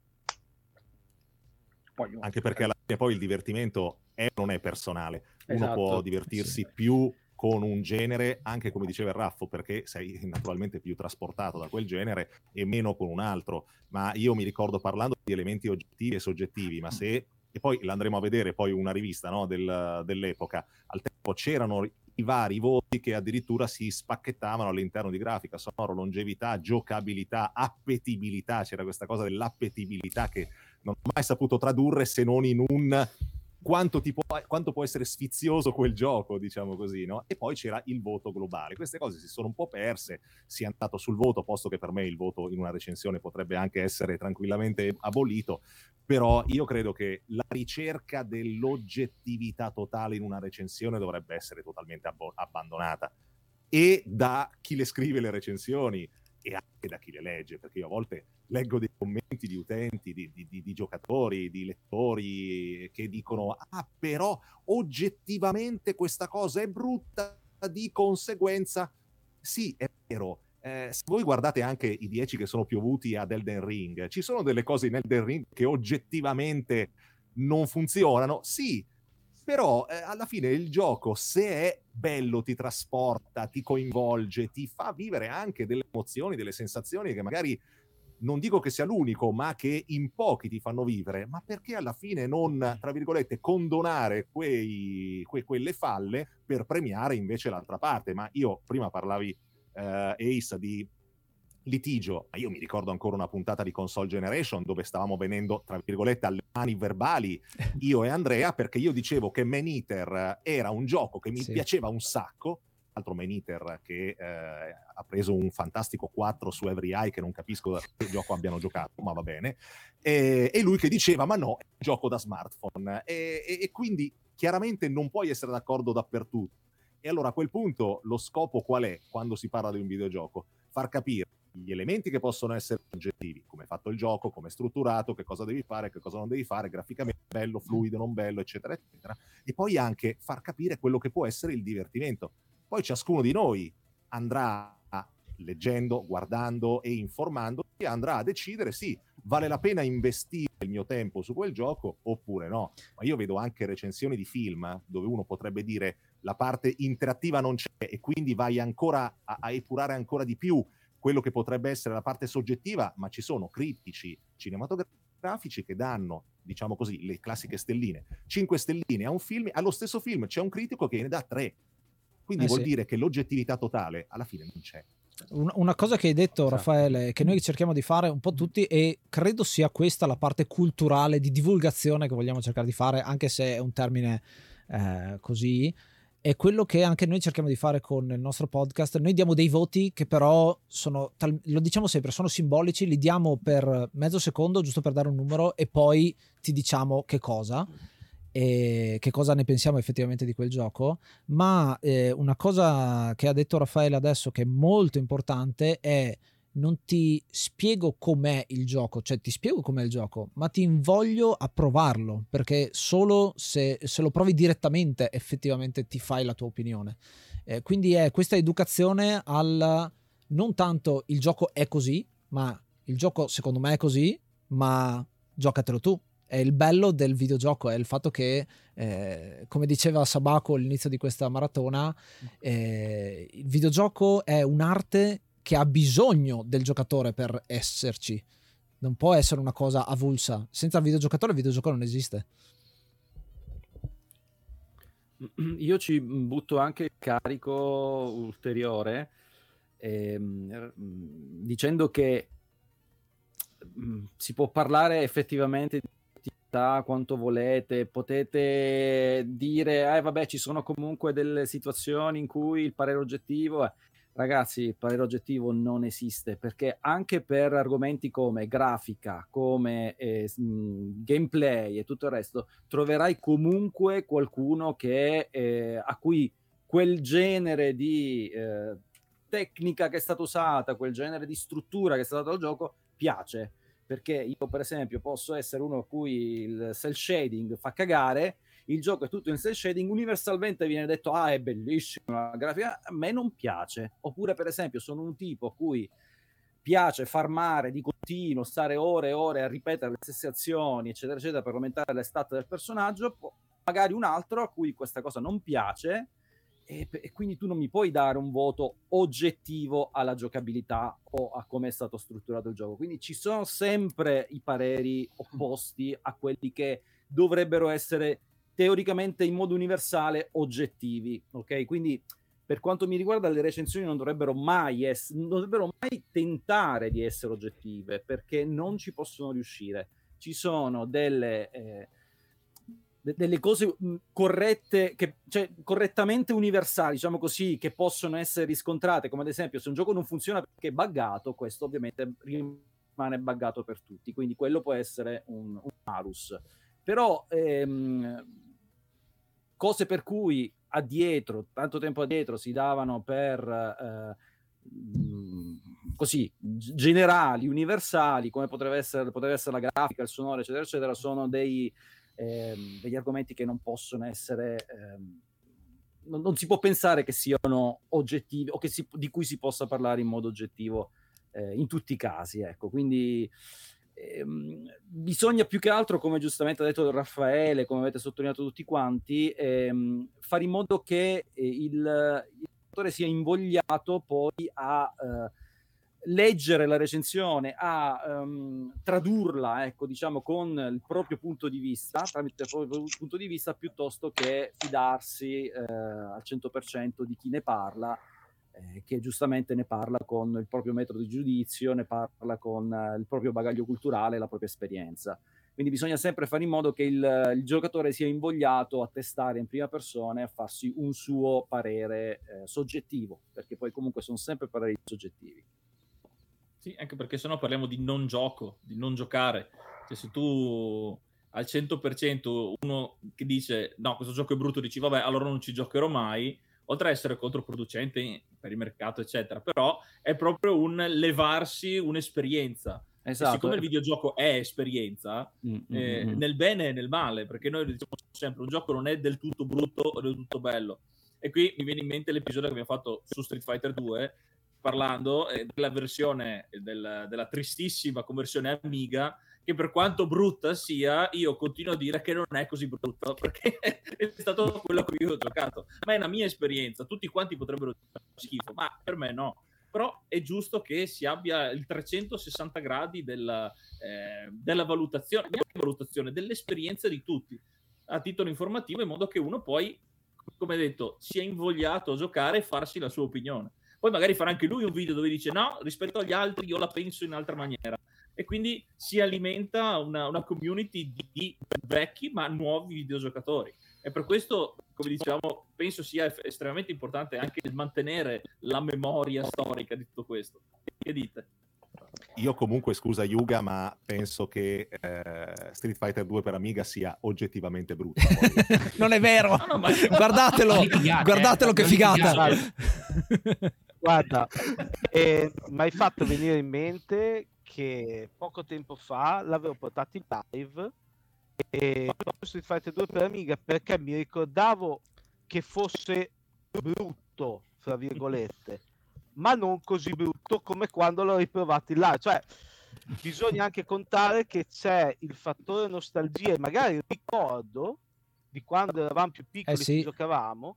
Poi, Anche perché alla fine poi il divertimento è non è personale. Uno Esatto, può divertirsi più con un genere, anche come diceva il Raffo, perché sei naturalmente più trasportato da quel genere e meno con un altro. Ma io mi ricordo parlando di elementi oggettivi e soggettivi, ma se e poi l'andremo a vedere poi una rivista no, del- dell'epoca. Al tempo c'erano i vari voti che addirittura si spacchettavano all'interno di grafica, sonoro, longevità, giocabilità, appetibilità. C'era questa cosa dell'appetibilità che non ho mai saputo tradurre se non in un quanto, può, quanto può essere sfizioso quel gioco, diciamo così, no? E poi c'era il voto globale. Queste cose si sono un po' perse, si è andato sul voto, posto che per me il voto in una recensione potrebbe anche essere tranquillamente abolito, però io credo che la ricerca dell'oggettività totale in una recensione dovrebbe essere totalmente abbo- abbandonata e da chi le scrive le recensioni e anche da chi le legge, perché io a volte leggo dei commenti di utenti, di, di- di- di giocatori, di lettori che dicono ah però oggettivamente questa cosa è brutta, di conseguenza sì, è vero. Eh, se voi guardate anche i 10 che sono piovuti ad Elden Ring, ci sono delle cose in Elden Ring che oggettivamente non funzionano, sì, però eh, alla fine il gioco, se è bello, ti trasporta, ti coinvolge, ti fa vivere anche delle emozioni, delle sensazioni che magari non dico che sia l'unico, ma che in pochi ti fanno vivere, ma perché alla fine non, tra virgolette, condonare quei, que- quelle falle per premiare invece l'altra parte? Ma io prima parlavi, eh, Ace, di litigio, ma io mi ricordo ancora una puntata di Console Generation dove stavamo venendo, tra virgolette, alle mani verbali io e Andrea, perché io dicevo che Man Eater era un gioco che mi Sì. piaceva un sacco, l'altro Maniter che eh, ha preso un fantastico 4 su Every Eye che non capisco che gioco abbiano giocato, ma va bene, e, e lui che diceva ma no, è un gioco da smartphone e, e, e quindi chiaramente non puoi essere d'accordo dappertutto. E allora a quel punto lo scopo qual è quando si parla di un videogioco? Far capire gli elementi che possono essere oggettivi, come è fatto il gioco, come è strutturato, che cosa devi fare, che cosa non devi fare, graficamente bello, fluido, non bello, eccetera, eccetera. E poi anche far capire quello che può essere il divertimento. Poi ciascuno di noi andrà leggendo, guardando e informando e andrà a decidere sì, vale la pena investire il mio tempo su quel gioco oppure no. Ma io vedo anche recensioni di film dove uno potrebbe dire la parte interattiva non c'è e quindi vai ancora a, a epurare ancora di più quello che potrebbe essere la parte soggettiva, ma ci sono critici cinematografici che danno, diciamo così, le classiche stelline, 5 stelline a un film, allo stesso film c'è un critico che ne dà 3. Quindi Eh vuol sì. dire che l'oggettività totale alla fine non c'è. Un- Una cosa che hai detto, Esatto. Raffaele, che noi cerchiamo di fare un po' tutti, e credo sia questa la parte culturale di divulgazione che vogliamo cercare di fare, anche se è un termine eh, così, è quello che anche noi cerchiamo di fare con il nostro podcast. Noi diamo dei voti che però sono, tal- lo diciamo sempre, sono simbolici, li diamo per mezzo secondo, giusto per dare un numero, e poi ti diciamo che cosa. E che cosa ne pensiamo effettivamente di quel gioco ma eh, una cosa che ha detto Raffaele adesso che è molto importante è non ti spiego com'è il gioco, cioè ti spiego com'è il gioco, ma ti invoglio a provarlo, perché solo se, se lo provi direttamente effettivamente ti fai la tua opinione. Eh, quindi è questa educazione al non tanto il gioco è così, ma il gioco secondo me è così, ma giocatelo tu. È il bello del videogioco, è il fatto che, eh, come diceva Sabaco all'inizio di questa maratona, eh, il videogioco è un'arte che ha bisogno del giocatore per esserci. Non può essere una cosa avulsa. Senza il videogiocatore il videogioco non esiste. Io ci butto anche carico ulteriore ehm, dicendo che mm, si può parlare effettivamente di quanto volete, potete dire, eh vabbè ci sono comunque delle situazioni in cui il parere oggettivo... eh. Ragazzi, il parere oggettivo non esiste perché anche per argomenti come grafica, come eh, mh, gameplay e tutto il resto, troverai comunque qualcuno che, eh, a cui quel genere di eh, tecnica che è stata usata, quel genere di struttura che è stata data al gioco piace. Perché io, per esempio, posso essere uno a cui il cell shading fa cagare, il gioco è tutto in cell shading, universalmente viene detto ah è bellissimo, la grafica, a me non piace. Oppure per esempio sono un tipo a cui piace farmare di continuo, stare ore e ore a ripetere le stesse azioni, eccetera, eccetera, per aumentare le stat del personaggio, magari un altro a cui questa cosa non piace e, e quindi tu non mi puoi dare un voto oggettivo alla giocabilità o a come è stato strutturato il gioco. Quindi ci sono sempre i pareri opposti a quelli che dovrebbero essere teoricamente in modo universale oggettivi, ok? Quindi per quanto mi riguarda le recensioni non dovrebbero mai ess- non dovrebbero mai tentare di essere oggettive perché non ci possono riuscire. Ci sono delle eh, de- delle cose corrette, che, cioè correttamente universali, diciamo così, che possono essere riscontrate, come ad esempio se un gioco non funziona perché è buggato, questo ovviamente rimane buggato per tutti, quindi quello può essere un, un malus. Però ehm, cose per cui addietro, tanto tempo addietro, si davano per eh, così generali, universali, come potrebbe essere, potrebbe essere la grafica, il sonoro, eccetera, eccetera, sono dei, ehm, degli argomenti che non possono essere. ehm, non, non si può pensare che siano oggettivi o si- di cui si possa parlare in modo oggettivo eh, in tutti i casi. Ecco, quindi ehm, bisogna più che altro, come giustamente ha detto Raffaele, come avete sottolineato tutti quanti, ehm, fare in modo che eh, il, il lettore sia invogliato poi a eh, leggere la recensione, a ehm, tradurla, ecco, diciamo, con il proprio punto di vista, tramite il proprio punto di vista, piuttosto che fidarsi eh, al 100% di chi ne parla eh, che giustamente ne parla con il proprio metodo di giudizio, ne parla con eh, il proprio bagaglio culturale, la propria esperienza. Quindi bisogna sempre fare in modo che il, il giocatore sia invogliato a testare in prima persona e a farsi un suo parere eh, soggettivo, perché poi comunque sono sempre pareri soggettivi. Sì, anche perché sennò parliamo di non gioco, di non giocare. Cioè, se tu al 100% uno che dice no, questo gioco è brutto, dici vabbè, allora non ci giocherò mai, oltre ad essere controproducente per il mercato, eccetera, però è proprio un levarsi un'esperienza. Esatto. E siccome il videogioco è esperienza, mm, eh, mm, nel bene e nel male, perché noi diciamo sempre un gioco non è del tutto brutto o del tutto bello. E qui mi viene in mente l'episodio che abbiamo fatto su Street Fighter 2, parlando eh, della versione del, della tristissima conversione Amiga che per quanto brutta sia, io continuo a dire che non è così brutta perché è stato quello cui io ho giocato. Ma è una mia esperienza, tutti quanti potrebbero dire schifo, ma per me no. Però è giusto che si abbia il 360 gradi della, eh, della valutazione, valutazione, dell'esperienza di tutti a titolo informativo, in modo che uno poi, come detto, sia invogliato a giocare e farsi la sua opinione. Poi magari farà anche lui un video dove dice no, rispetto agli altri io la penso in altra maniera. E quindi si alimenta una, una community di, di, vecchi ma nuovi videogiocatori. E per questo, come dicevamo, penso sia estremamente importante anche mantenere la memoria storica di tutto questo. Che dite? Io comunque, scusa Yuga, ma penso che eh, Street Fighter 2 per Amiga sia oggettivamente brutto. non è vero! No, no, ma... Guardatelo! guardatelo che figata! Guarda, eh, mi hai fatto venire in mente che poco tempo fa l'avevo portato in live e Street Fighter 2 per Amiga perché mi ricordavo che fosse brutto, fra virgolette, ma non così brutto come quando l'ho riprovato in live. Cioè, bisogna anche contare che c'è il fattore nostalgia e magari ricordo di quando eravamo più piccoli eh sì. e giocavamo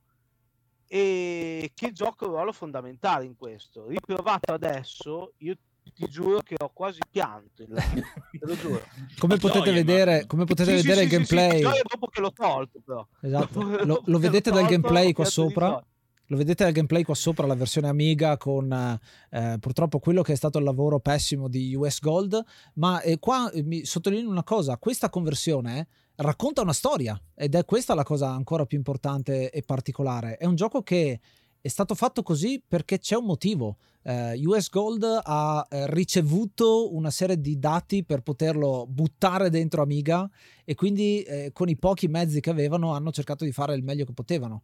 e che gioca un ruolo fondamentale in questo. Riprovato adesso, io ti giuro che ho quasi pianto. Come potete vedere, come potete sì, vedere sì, il gameplay. Sì, dopo che l'ho tolto, però. Esatto. Lo, lo vedete dal gameplay qua sopra. Lo vedete dal gameplay qua sopra, la versione Amiga con eh, purtroppo quello che è stato il lavoro pessimo di US Gold. Ma eh, qua eh, mi sottolineo una cosa: questa conversione racconta una storia ed è questa la cosa ancora più importante e particolare. È un gioco che è stato fatto così perché c'è un motivo. Uh, US Gold ha uh, ricevuto una serie di dati per poterlo buttare dentro Amiga e quindi uh, con i pochi mezzi che avevano hanno cercato di fare il meglio che potevano.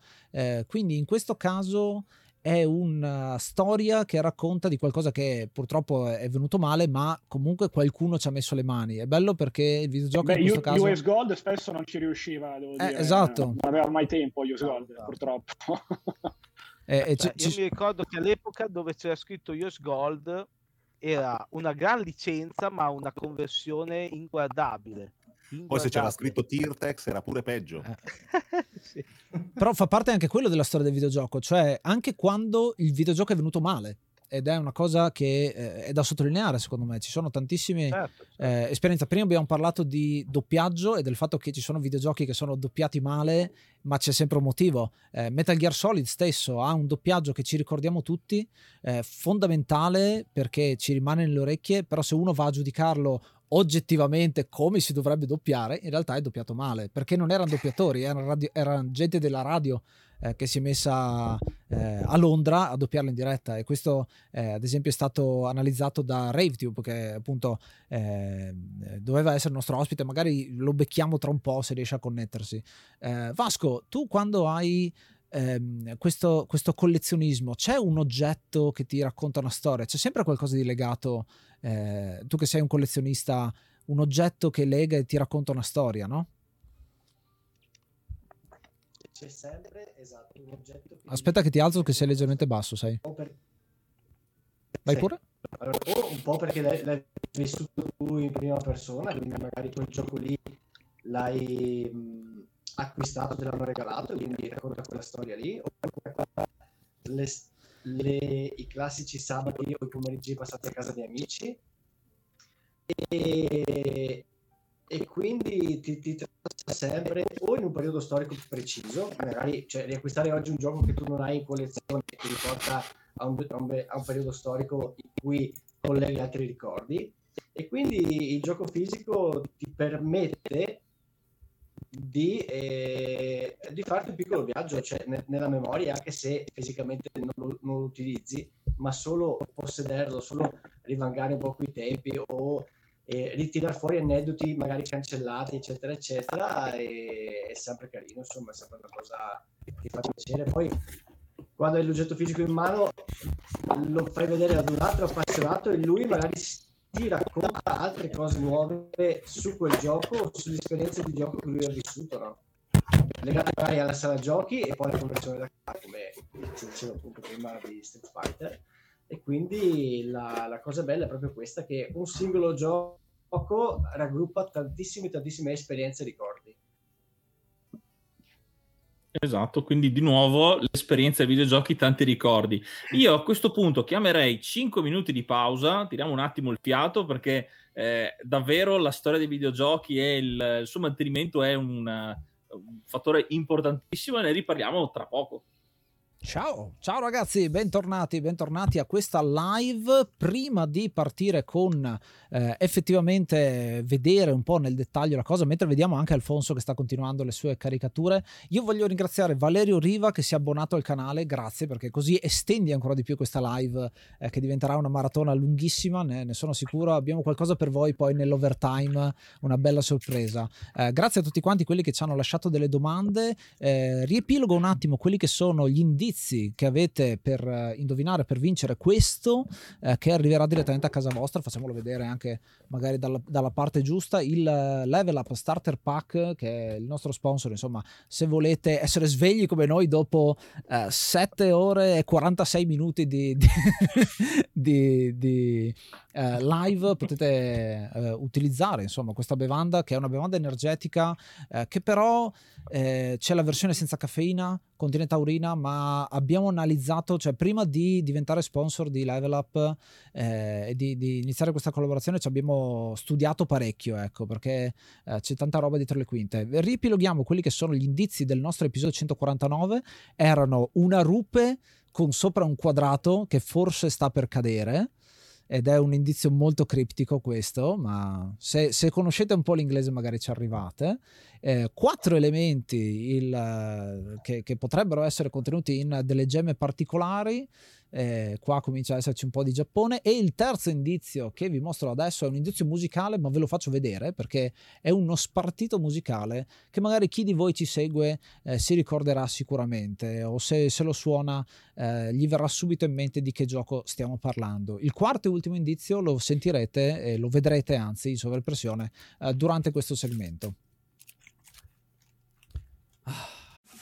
quindi in questo caso è una storia che racconta di qualcosa che purtroppo è venuto male, ma comunque qualcuno ci ha messo le mani. È bello perché il videogioco Beh, in questo caso... US Gold spesso non ci riusciva, devo eh, dire. Esatto. Non aveva mai tempo US Gold, no, purtroppo. Eh, Beh, io mi ricordo che all'epoca dove c'era scritto US Gold era una gran licenza, ma una conversione inguardabile. Poi se c'era scritto Tirtex era pure peggio. Eh. sì. Però fa parte anche quello della storia del videogioco, cioè anche quando il videogioco è venuto male ed è una cosa che eh, è da sottolineare secondo me. Ci sono tantissime certo, certo. Eh, esperienze. Prima abbiamo parlato di doppiaggio e del fatto che ci sono videogiochi che sono doppiati male ma c'è sempre un motivo. Eh, Metal Gear Solid stesso ha un doppiaggio che ci ricordiamo tutti eh, fondamentale perché ci rimane nelle orecchie però se uno va a giudicarlo oggettivamente come si dovrebbe doppiare, in realtà è doppiato male, perché non erano doppiatori, erano, radio, erano gente della radio eh, che si è messa eh, a Londra a doppiarlo in diretta e questo eh, ad esempio è stato analizzato da RaveTube che appunto eh, doveva essere il nostro ospite, magari lo becchiamo tra un po' se riesce a connettersi. Eh, Vasco, tu quando hai ehm, questo, questo, collezionismo, c'è un oggetto che ti racconta una storia, c'è sempre qualcosa di legato, tu che sei un collezionista, un oggetto che lega e ti racconta una storia, no? C'è sempre, esatto, un oggetto. Che Aspetta che ti alzo che sei leggermente basso, sai? Per... Vai sì. pure? Allora, o un po' perché l'hai, l'hai vissuto tu in prima persona, quindi magari quel gioco lì l'hai acquistato, te l'hanno regalato, quindi racconta quella storia lì, oppure le, le, i classici sabati o i pomeriggi passati a casa di amici. E, e quindi ti, ti sempre o in un periodo storico più preciso, magari cioè, riacquistare oggi un gioco che tu non hai in collezione che ti riporta a un, a un, a un periodo storico in cui colleghi altri ricordi, E quindi il gioco fisico ti permette di, eh, di farti un piccolo viaggio cioè, ne- nella memoria, anche se fisicamente non lo, non lo utilizzi, ma solo possederlo, solo rivangare un po' quei tempi o eh, ritirare fuori aneddoti magari cancellati, eccetera, eccetera, e, è sempre carino, insomma, è sempre una cosa che fa piacere. Poi quando hai l'oggetto fisico in mano lo fai vedere ad un altro appassionato e lui magari ti racconta altre cose nuove su quel gioco o sulle esperienze di gioco che lui ha vissuto, no? legate magari alla sala giochi e poi alla conversione da casa, come si diceva appunto prima di Street Fighter. E quindi la, la cosa bella è proprio questa, che un singolo gioco raggruppa tantissime, tantissime esperienze e ricordi. Esatto, quindi di nuovo l'esperienza dei videogiochi, tanti ricordi. Io a questo punto chiamerei 5 minuti di pausa, tiriamo un attimo il fiato perché eh, davvero la storia dei videogiochi e il, il suo mantenimento è un, un fattore importantissimo e ne riparliamo tra poco. Ciao, ciao ragazzi, bentornati, bentornati a questa live. Prima di partire con eh, effettivamente vedere un po' nel dettaglio la cosa, mentre vediamo anche Alfonso che sta continuando le sue caricature, io voglio ringraziare Valerio Riva che si è abbonato al canale, grazie perché così estendi ancora di più questa live eh, che diventerà una maratona lunghissima, ne, ne, sono sicuro. Abbiamo qualcosa per voi poi nell'overtime, una bella sorpresa. Eh, grazie a tutti quanti quelli che ci hanno lasciato delle domande. Eh, riepilogo un attimo quelli che sono gli indizi indizi che avete per uh, indovinare, per vincere questo, uh, che arriverà direttamente a casa vostra, facciamolo vedere anche magari dalla, dalla parte giusta, il uh, Level Up Starter Pack, che è il nostro sponsor, insomma, se volete essere svegli come noi dopo 7 ore e 46 minuti di, di, di, di live, potete utilizzare insomma questa bevanda che è una bevanda energetica che però c'è la versione senza caffeina, contiene taurina, ma abbiamo analizzato, cioè prima di diventare sponsor di Level Up eh, e di, di, iniziare questa collaborazione ci abbiamo studiato parecchio, ecco, perché eh, c'è tanta roba dietro le quinte. Ripiloghiamo quelli che sono gli indizi del nostro episodio 149, erano una rupe con sopra un quadrato che forse sta per cadere ed è un indizio molto criptico questo, ma se, se conoscete un po' l'inglese magari ci arrivate. Eh, quattro elementi il, che, che, potrebbero essere contenuti in delle gemme particolari eh, qua comincia ad esserci un po' di Giappone e il terzo indizio che vi mostro adesso è un indizio musicale ma ve lo faccio vedere perché è uno spartito musicale che magari chi di voi ci segue eh, si ricorderà sicuramente o se, se lo suona eh, gli verrà subito in mente di che gioco stiamo parlando. Il quarto e ultimo indizio lo sentirete e lo vedrete anzi in sovraimpressione eh, durante questo segmento. Ah.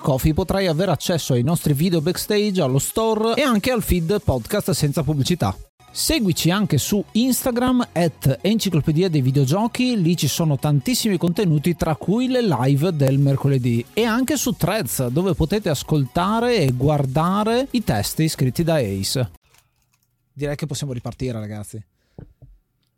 Coffee potrai avere accesso ai nostri video backstage, allo store e anche al feed podcast senza pubblicità. Seguici anche su Instagram at Enciclopedia dei Videogiochi, lì ci sono tantissimi contenuti tra cui le live del mercoledì e anche su Threads dove potete ascoltare e guardare i testi scritti da Ace. Direi che possiamo ripartire ragazzi.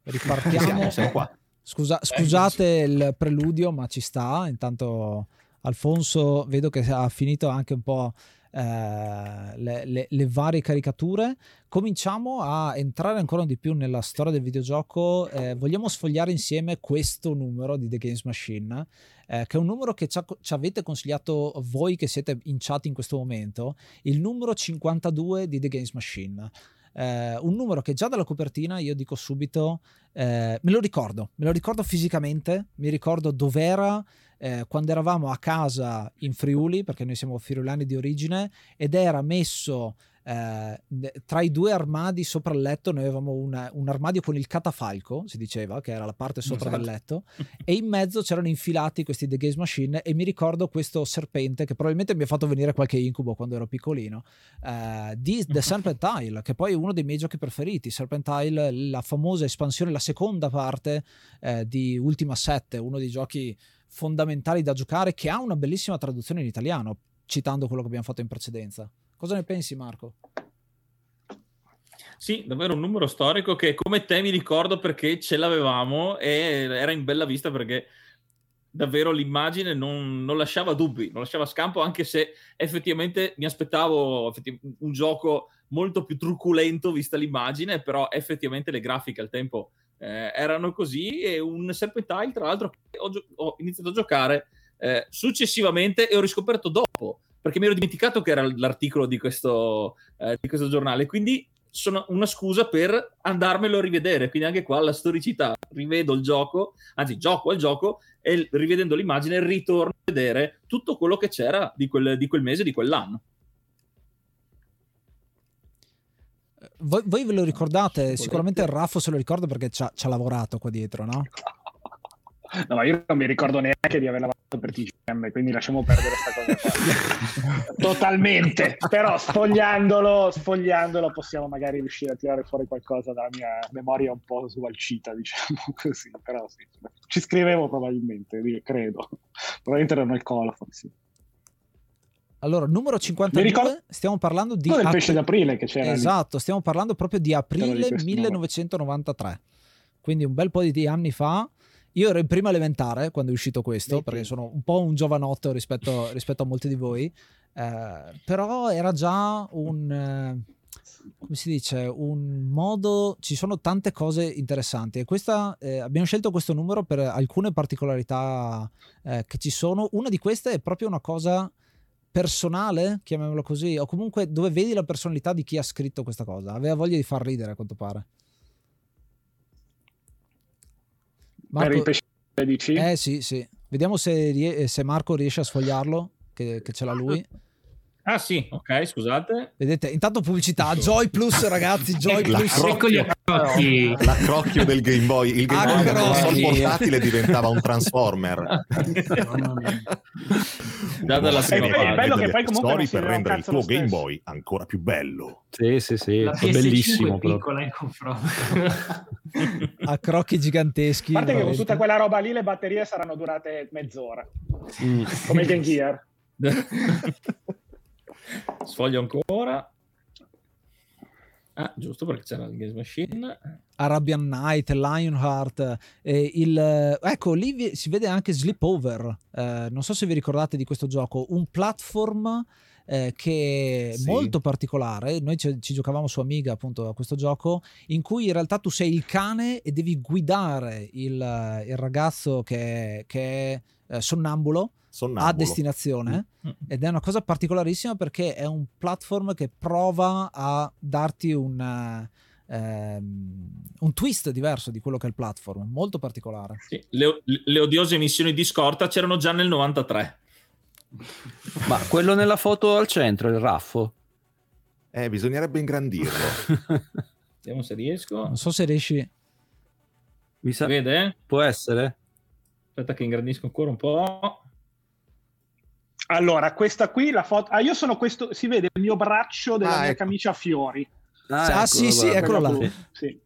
Ripartiamo. Siamo, siamo qua. Scusa, scusate il preludio ma ci sta, intanto Alfonso vedo che ha finito anche un po' eh, le, le, le, varie caricature. Cominciamo a entrare ancora di più nella storia del videogioco. Eh, vogliamo sfogliare insieme questo numero di The Games Machine, eh, che è un numero che ci, ci, avete consigliato voi che siete in chat in questo momento, il numero 52 di The Games Machine. Eh, un numero che già dalla copertina io dico subito, eh, me lo ricordo, me lo ricordo fisicamente, mi ricordo dov'era, eh, quando eravamo a casa in Friuli, perché noi siamo friulani di origine, ed era messo eh, tra i due armadi sopra il letto noi avevamo una, un armadio con il catafalco, si diceva, che era la parte sopra Esatto. del letto, e in mezzo c'erano infilati questi The Gaze Machine e mi ricordo questo serpente che probabilmente mi ha fatto venire qualche incubo quando ero piccolino, eh, di The Serpent Isle, che poi è uno dei miei giochi preferiti. Serpent Isle, la famosa espansione, la seconda parte eh, di Ultima 7, uno dei giochi fondamentali da giocare che ha una bellissima traduzione in italiano, citando quello che abbiamo fatto in precedenza. Cosa ne pensi Marco? Sì, davvero un numero storico che come te mi ricordo perché ce l'avevamo e era in bella vista perché davvero l'immagine non, non lasciava dubbi, non lasciava scampo, anche se effettivamente mi aspettavo effetti- un gioco molto più truculento vista l'immagine, però effettivamente le grafiche al tempo eh, erano così e un Serpentile tra l'altro ho, gio- ho iniziato a giocare eh, successivamente e ho riscoperto dopo perché mi ero dimenticato che era l'articolo di questo, eh, di questo giornale quindi sono una scusa per andarmelo a rivedere quindi anche qua la storicità rivedo il gioco anzi gioco al gioco e rivedendo l'immagine ritorno a vedere tutto quello che c'era di quel, di quel mese di quell'anno Voi, voi ve lo ricordate? Sicuramente il Raffo se lo ricorda perché ci ha, ci ha lavorato qua dietro, no? No, ma io non mi ricordo neanche di aver lavorato per TGM, quindi lasciamo perdere questa cosa qua. Totalmente. Però sfogliandolo, sfogliandolo possiamo magari riuscire a tirare fuori qualcosa dalla mia memoria un po' sgualcita, diciamo così. Però sì, ci scrivevo probabilmente, credo. Probabilmente erano il colophon, sì. Allora, numero 52, Mi ricordo- stiamo parlando di... Quello del pesce d'aprile che c'era lì. Esatto, stiamo parlando proprio di aprile di questo 1993. Quindi un bel po' di anni fa. Io ero in prima elementare quando è uscito questo, perché sono un po' un giovanotto rispetto, rispetto a molti di voi. eh, però era già un... eh, come si dice, un modo, ci sono tante cose interessanti e questa, eh, abbiamo scelto questo numero per alcune particolarità eh, che ci sono. Una di queste è proprio una cosa personale, chiamiamolo così, o comunque dove vedi la personalità di chi ha scritto questa cosa. Aveva voglia di far ridere, a quanto pare. Per il pesce dici? Eh sì, sì. Vediamo se, rie- se Marco riesce a sfogliarlo, che, che ce l'ha lui. Ah sì ok scusate Vedete, intanto pubblicità, Joy Plus ragazzi, Joy La Plus. Ecco gli accrocchi. L'accrocchio del Game Boy. Il Game Boy da console portatile diventava un Transformer. dalla Sì, prima è parte bello che poi comunque per rendere il tuo Game. Boy ancora più bello. Sì, sì, sì, La PS5 bellissimo è piccola in confronto. a crocchi giganteschi. A parte che con tutta quella roba lì le batterie saranno durate mezz'ora, Mm. come il Game Gear. sfoglio ancora. Ah giusto perché c'era il Games Machine. Arabian Night, Lionheart, eh, il, eh, ecco lì vi- si vede anche Sleepover, eh, non so se vi ricordate di questo gioco, un platform eh, che è Sì. molto particolare, noi ci, ci giocavamo su Amiga appunto a questo gioco, in cui in realtà tu sei il cane e devi guidare il, eh, il ragazzo che, che è eh, sonnambulo Sonnambulo. a destinazione ed è una cosa particolarissima perché è un platform che prova a darti un, eh, ehm, un twist diverso di quello che è il platform, molto particolare. Sì, le, le odiose missioni di scorta c'erano già nel 93 Ma quello nella foto al centro, il raffo. Eh, bisognerebbe ingrandirlo. vediamo se riesco Non so se riesci... Mi sa... vede? Può essere? aspetta che ingrandisco ancora un po' Allora, questa qui, la foto... Ah, io sono questo... Si vede il mio braccio della Ah, mia ecco. camicia a fiori. Ah, sì, sì, guarda. eccolo là. Sì.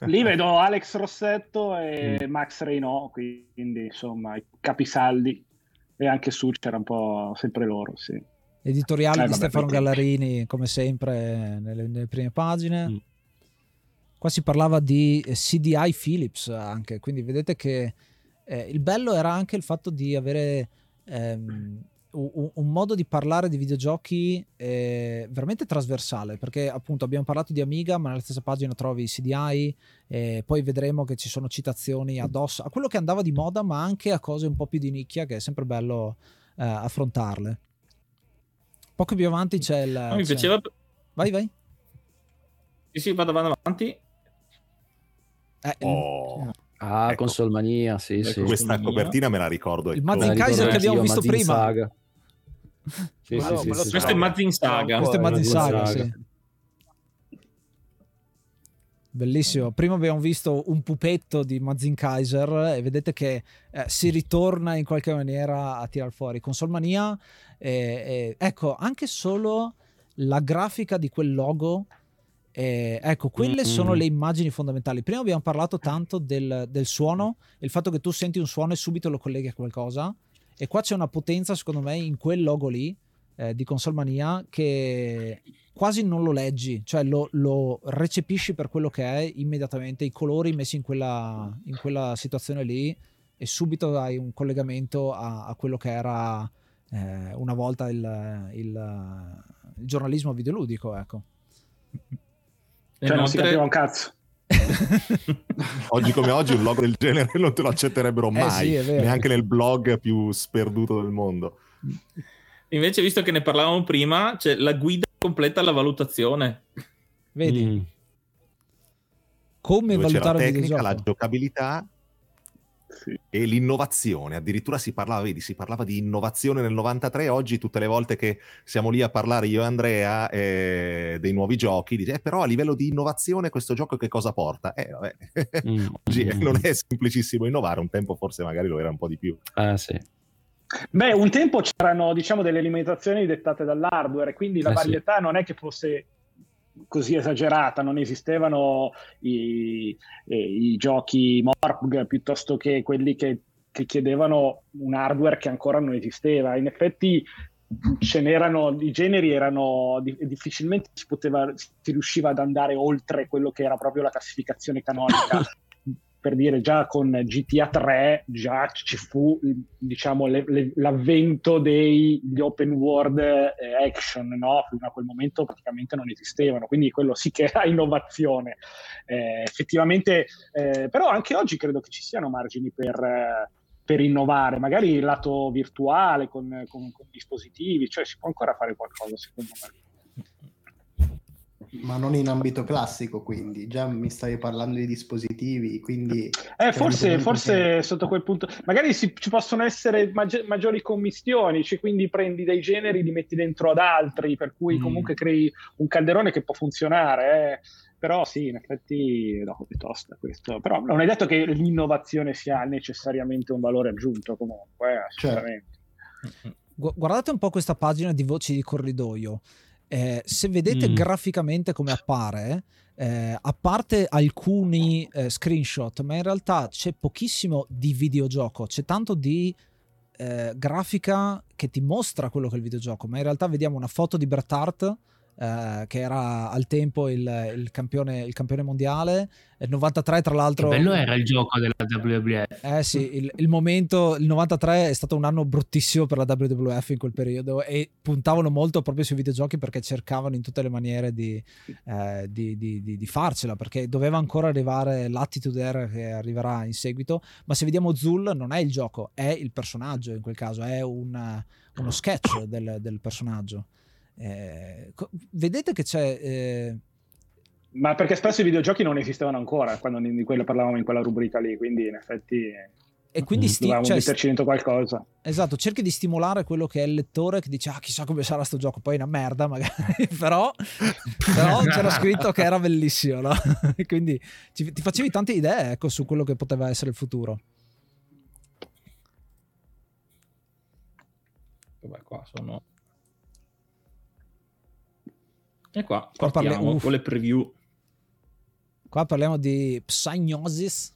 Lì vedo Alex Rossetto e Max Reynaud, quindi insomma i capisaldi. E anche su c'era un po' sempre loro, sì. Editoriali Eh, di vabbè, Stefano perché- Gallarini, come sempre, nelle, nelle prime pagine. Mm. Qua si parlava di CDI Philips anche, quindi vedete che eh, il bello era anche il fatto di avere ehm, un, un modo di parlare di videogiochi eh, veramente trasversale, perché appunto abbiamo parlato di Amiga, ma nella stessa pagina trovi CDI, e poi vedremo che ci sono citazioni addosso a quello che andava di moda, ma anche a cose un po' più di nicchia, che è sempre bello eh, affrontarle. Poco più avanti c'è il... No, mi c'è- piaceva Vai, vai. sì sì vado, vado avanti Eh, Oh. Ah, Ecco. Console Mania, sì, sì. Questa Mia. copertina me la ricordo. Il ecco. Mazin Kaiser che abbiamo visto Mazin prima. Saga. Sì, Ma sì, no, sì, Questo sì. è Mazin Saga. Questo è Mazin Saga, Saga. sì. Bellissimo. Prima abbiamo visto un pupetto di Mazin Kaiser e vedete che eh, si ritorna in qualche maniera a tirar fuori. Console Mania, eh, eh, ecco, anche solo la grafica di quel logo. Eh, ecco, quelle Mm. sono le immagini fondamentali. Prima abbiamo parlato tanto del, del suono, il fatto che tu senti un suono e subito lo colleghi a qualcosa. E qua c'è una potenza, secondo me, in quel logo lì eh, di Console Mania che quasi non lo leggi, cioè lo, lo recepisci per quello che è immediatamente, i colori messi in quella, in quella situazione lì e subito hai un collegamento a, a quello che era eh, una volta il, il- il giornalismo videoludico, ecco. Cioè, non si capiva un cazzo. Oggi come oggi un logo del genere non te lo accetterebbero Eh mai, sì, è vero. neanche nel blog più sperduto del mondo. Invece, visto che ne parlavamo prima, c'è la guida completa alla valutazione. Vedi? Mm. Come dove la valutare un tecnica, la videogioco? Giocabilità e l'innovazione. Addirittura si parlava, vedi, si parlava di innovazione nel 93. Oggi, tutte le volte che siamo lì a parlare io e Andrea eh, dei nuovi giochi, dice, eh, però a livello di innovazione questo gioco che cosa porta? Eh, vabbè. Mm. Oggi eh, non è semplicissimo innovare, un tempo forse magari lo era un po' di più. Ah, sì. Beh, un tempo c'erano, diciamo, delle limitazioni dettate dall'hardware, quindi la Eh, sì. varietà non è che fosse così esagerata, non esistevano i, eh, i giochi Morpg piuttosto che quelli che, che chiedevano un hardware che ancora non esisteva. In effetti ce n'erano, i generi erano di- difficilmente si, poteva, si riusciva ad andare oltre quello che era proprio la classificazione canonica. per dire già con GTA 3 già ci fu diciamo le- le- l'avvento degli open world eh, action no? fino a quel momento praticamente non esistevano quindi quello sì che era innovazione Eh, effettivamente eh, però anche oggi credo che ci siano margini per, eh, per innovare magari il lato virtuale con, con- con dispositivi cioè si può ancora fare qualcosa secondo me Ma non in ambito classico, quindi già mi stavi parlando di dispositivi, quindi... Eh, forse, forse sotto quel punto, magari si- ci possono essere maggi- maggiori commistioni, cioè quindi prendi dei generi, li metti dentro ad altri, per cui Mm. comunque crei un calderone che può funzionare. eh. Però sì, in effetti no, è tosta questo. Però non è detto che l'innovazione sia necessariamente un valore aggiunto comunque, eh, assolutamente. Gu- Guardate un po' questa pagina di voci di corridoio. Eh, se vedete Mm. graficamente come appare, eh, a parte alcuni eh, screenshot, ma in realtà c'è pochissimo di videogioco, c'è tanto di eh, grafica che ti mostra quello che è il videogioco, ma in realtà vediamo una foto di Bret Hart, eh, che era al tempo il, il campione, il campione mondiale, nel 93 tra Che l'altro... bello era il gioco della WWF. Eh sì, il, il momento, il 93 è stato un anno bruttissimo per la WWF in quel periodo e puntavano molto proprio sui videogiochi perché cercavano in tutte le maniere di, eh, di- di- di farcela perché doveva ancora arrivare l'Attitude Era che arriverà in seguito, ma se vediamo Zul non è il gioco, è il personaggio in quel caso, è un- uno sketch del, del personaggio. Eh, co- vedete che c'è... eh, Ma perché spesso i videogiochi non esistevano ancora quando di di quello parlavamo in quella rubrica lì, quindi in effetti e quindi sti- dovevamo cioè, metterci dentro qualcosa. Esatto, cerchi di stimolare quello che è il lettore che dice ah chissà come sarà sto gioco, poi è una merda magari, però, però c'era scritto che era bellissimo, no? Quindi ci- ti facevi tante idee ecco, su quello che poteva essere il futuro. Vabbè, qua sono. E qua Qua parli- partiamo uff. con le preview. Qua parliamo di Psygnosis,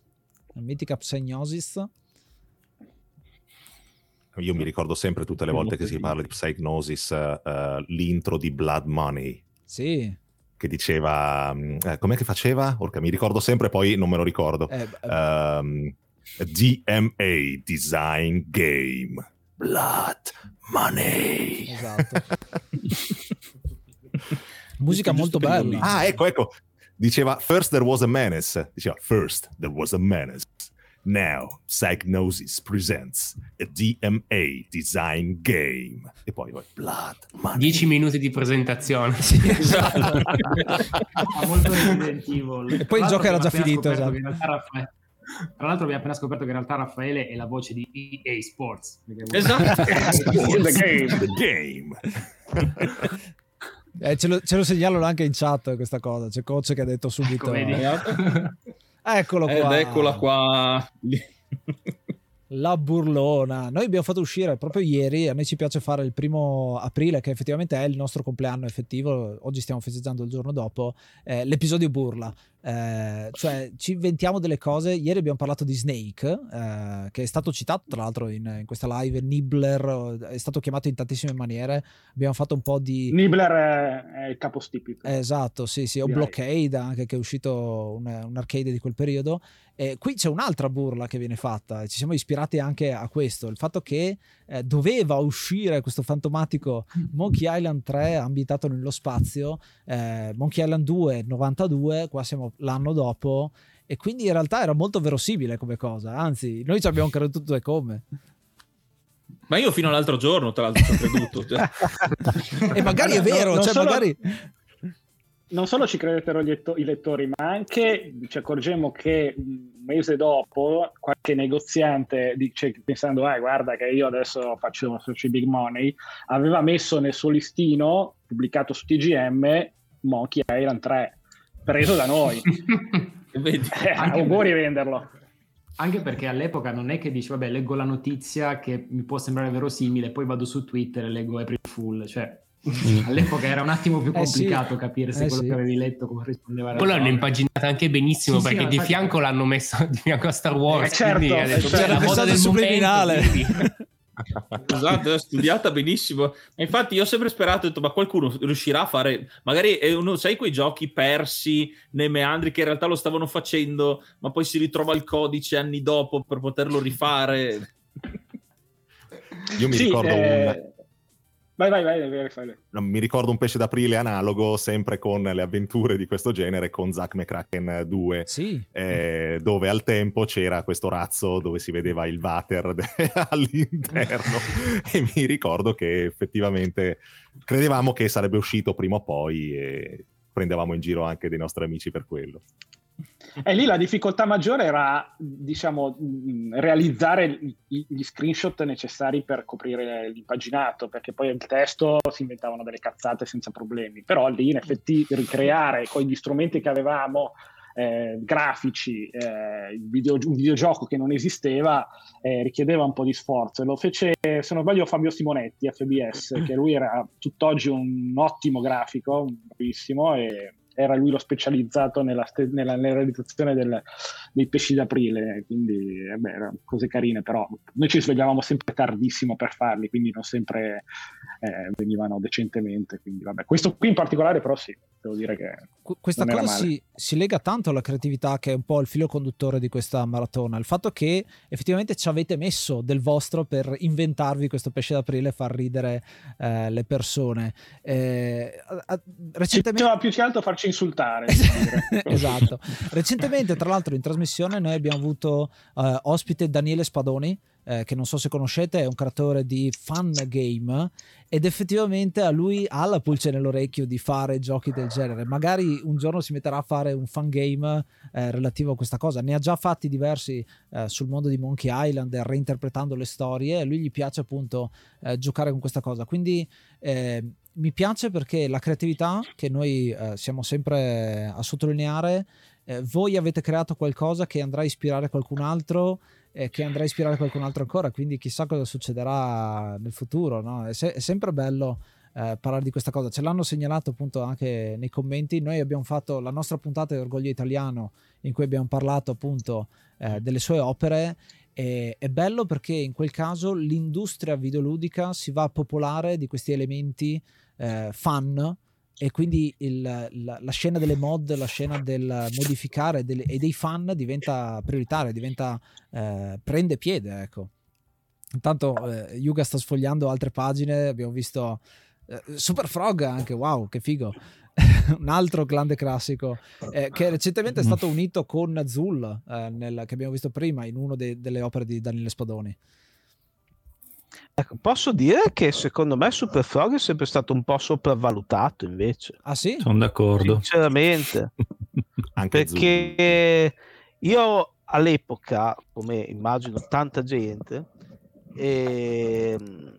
la mitica Psygnosis. Io mi ricordo sempre tutte le volte che si parla di Psygnosis, eh, l'intro di Blood Money. Sì, che diceva eh, com'è che faceva? Orca, mi ricordo sempre, poi non me lo ricordo. eh, Ehm, DMA Design Game Blood Money. esatto. Musica molto bella. Ah, ecco, ecco. Diceva First there was a menace. Diceva First there was a menace. Now Psygnosis presents a DMA Design Game. E poi Blood Money. 10 minuti di presentazione. Ha molto Resident Evil. E poi il gioco era già finito, esatto. Raffa- Tra l'altro abbiamo appena scoperto che in realtà Raffaele è la voce di EA Sports. Esatto. The game. The game. Eh, ce, lo, ce lo segnalano anche in chat questa cosa. C'è coach che ha detto subito. Ecco, vedi? Eccolo Ed qua. eccola qua. La burlona. Noi abbiamo fatto uscire proprio ieri, a noi ci piace fare il primo aprile, che effettivamente è il nostro compleanno effettivo, oggi stiamo festeggiando il giorno dopo, eh, l'episodio burla. Eh, cioè ci inventiamo delle cose. Ieri abbiamo parlato di Snake, eh, che è stato citato tra l'altro in, in questa live, Nibbler, è stato chiamato in tantissime maniere. Abbiamo fatto un po' di... Nibbler è, è il capostipite. Esatto, sì, sì, o. Blockade anche che è uscito un, un arcade di quel periodo. E qui c'è un'altra burla che viene fatta, ci siamo ispirati anche a questo, il fatto che eh, doveva uscire questo fantomatico Monkey Island 3 ambientato nello spazio, eh, Monkey Island 2 92, qua siamo l'anno dopo, e quindi in realtà era molto verosimile come cosa, anzi noi ci abbiamo creduto e come. Ma io fino all'altro giorno, tra l'altro, ci ho creduto. cioè. E magari è vero, Non cioè solo- magari... non solo ci credettero gli etto- i lettori, ma anche ci accorgemmo che un mese dopo qualche negoziante dice, pensando, ah, guarda che io adesso faccio, faccio i big money, aveva messo nel suo listino, pubblicato su TGM, Monkey Island 3, preso da noi. Vedi? Eh, auguri per- venderlo. Anche perché all'epoca non è che dici, vabbè, leggo la notizia che mi può sembrare verosimile, poi vado su Twitter e leggo April Fool. Cioè, all'epoca era un attimo più Eh sì. complicato capire se Eh quello sì. che avevi letto corrispondeva alla Poi l'hanno impaginata anche benissimo Sì, perché no, di infatti- fianco l'hanno messo di fianco a Star Wars. Eh, certo, quindi eh, detto, certo. "Beh, la C'era messaggio subliminale. quindi". Esatto, è studiata benissimo. Infatti, io ho sempre sperato, ho detto, ma qualcuno riuscirà a fare. Magari è uno, sai, quei giochi persi nei meandri che in realtà lo stavano facendo, ma poi si ritrova il codice anni dopo per poterlo rifare. Io mi Sì, ricordo un... Vai, vai, vai, vai, vai. No, mi ricordo un pesce d'aprile analogo, sempre con le avventure di questo genere, con Zack McCracken 2, Sì. eh, dove al tempo c'era questo razzo dove si vedeva il water de- all'interno e mi ricordo che effettivamente credevamo che sarebbe uscito prima o poi e prendevamo in giro anche dei nostri amici per quello. E lì la difficoltà maggiore era, diciamo, realizzare gli screenshot necessari per coprire l'impaginato, perché poi il testo si inventavano delle cazzate senza problemi. Però lì, in effetti, ricreare con gli strumenti che avevamo, eh, grafici, eh, video- un videogioco che non esisteva, eh, richiedeva un po' di sforzo. Lo fece, se non sbaglio, Fabio Simonetti, FBS, che lui era tutt'oggi un ottimo grafico, bravissimo, e era lui lo specializzato nella, nella- nella realizzazione del- dei pesci d'aprile, quindi eh beh, erano cose carine, però noi ci svegliavamo sempre tardissimo per farli, quindi non sempre eh, venivano decentemente. Quindi, vabbè. Questo qui in particolare, però, sì, devo dire che Qu- Questa cosa si, si lega tanto alla creatività che è un po' il filo conduttore di questa maratona, il fatto che effettivamente ci avete messo del vostro per inventarvi questo pesce d'aprile e far ridere eh, le persone. Eh, a- a- ci recentemente... piaceva più che altro farci insultare. esatto. Recentemente, tra l'altro, in trasmissione noi abbiamo avuto eh, ospite Daniele Spadoni, eh, che non so se conoscete, è un creatore di fan game ed effettivamente a lui ha la pulce nell'orecchio di fare giochi del genere. Magari un giorno si metterà a fare un fan game eh, relativo a questa cosa. Ne ha già fatti diversi eh, sul mondo di Monkey Island, reinterpretando le storie. A lui gli piace appunto eh, giocare con questa cosa. Quindi eh, mi piace perché la creatività che noi eh, siamo sempre a sottolineare, eh, voi avete creato qualcosa che andrà a ispirare qualcun altro e che andrà a ispirare qualcun altro ancora, quindi chissà cosa succederà nel futuro, no? è, se- è sempre bello eh, parlare di questa cosa, ce l'hanno segnalato appunto anche nei commenti, noi abbiamo fatto la nostra puntata di Orgoglio Italiano in cui abbiamo parlato appunto eh, delle sue opere. E è bello perché in quel caso l'industria videoludica si va a popolare di questi elementi eh, fan e quindi il- la, la scena delle mod, la scena del modificare delle- e dei fan diventa prioritaria, diventa, eh, prende piede, ecco. Intanto eh, Yuga sta sfogliando altre pagine, abbiamo visto eh, Super Frog anche, wow, che figo. un altro grande classico eh, che recentemente è stato unito con Zul eh, nel- che abbiamo visto prima in una delle opere di Daniele Spadoni. Ecco, posso dire che secondo me Super Frog è sempre stato un po' sopravvalutato invece. Ah sì? Sono d'accordo. Sinceramente. Anche perché io all'epoca, come immagino tanta gente, ehm,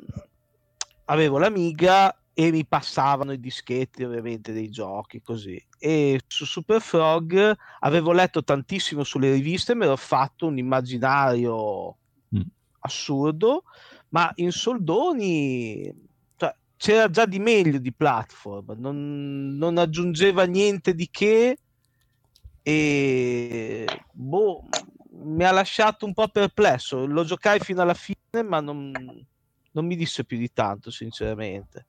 avevo l'Amiga e mi passavano i dischetti ovviamente dei giochi così e su Super Frog avevo letto tantissimo sulle riviste e mi ero fatto un immaginario Mm. assurdo ma in soldoni cioè, c'era già di meglio di platform non, non aggiungeva niente di che e boh, mi ha lasciato un po' perplesso lo giocai fino alla fine ma non, non mi disse più di tanto sinceramente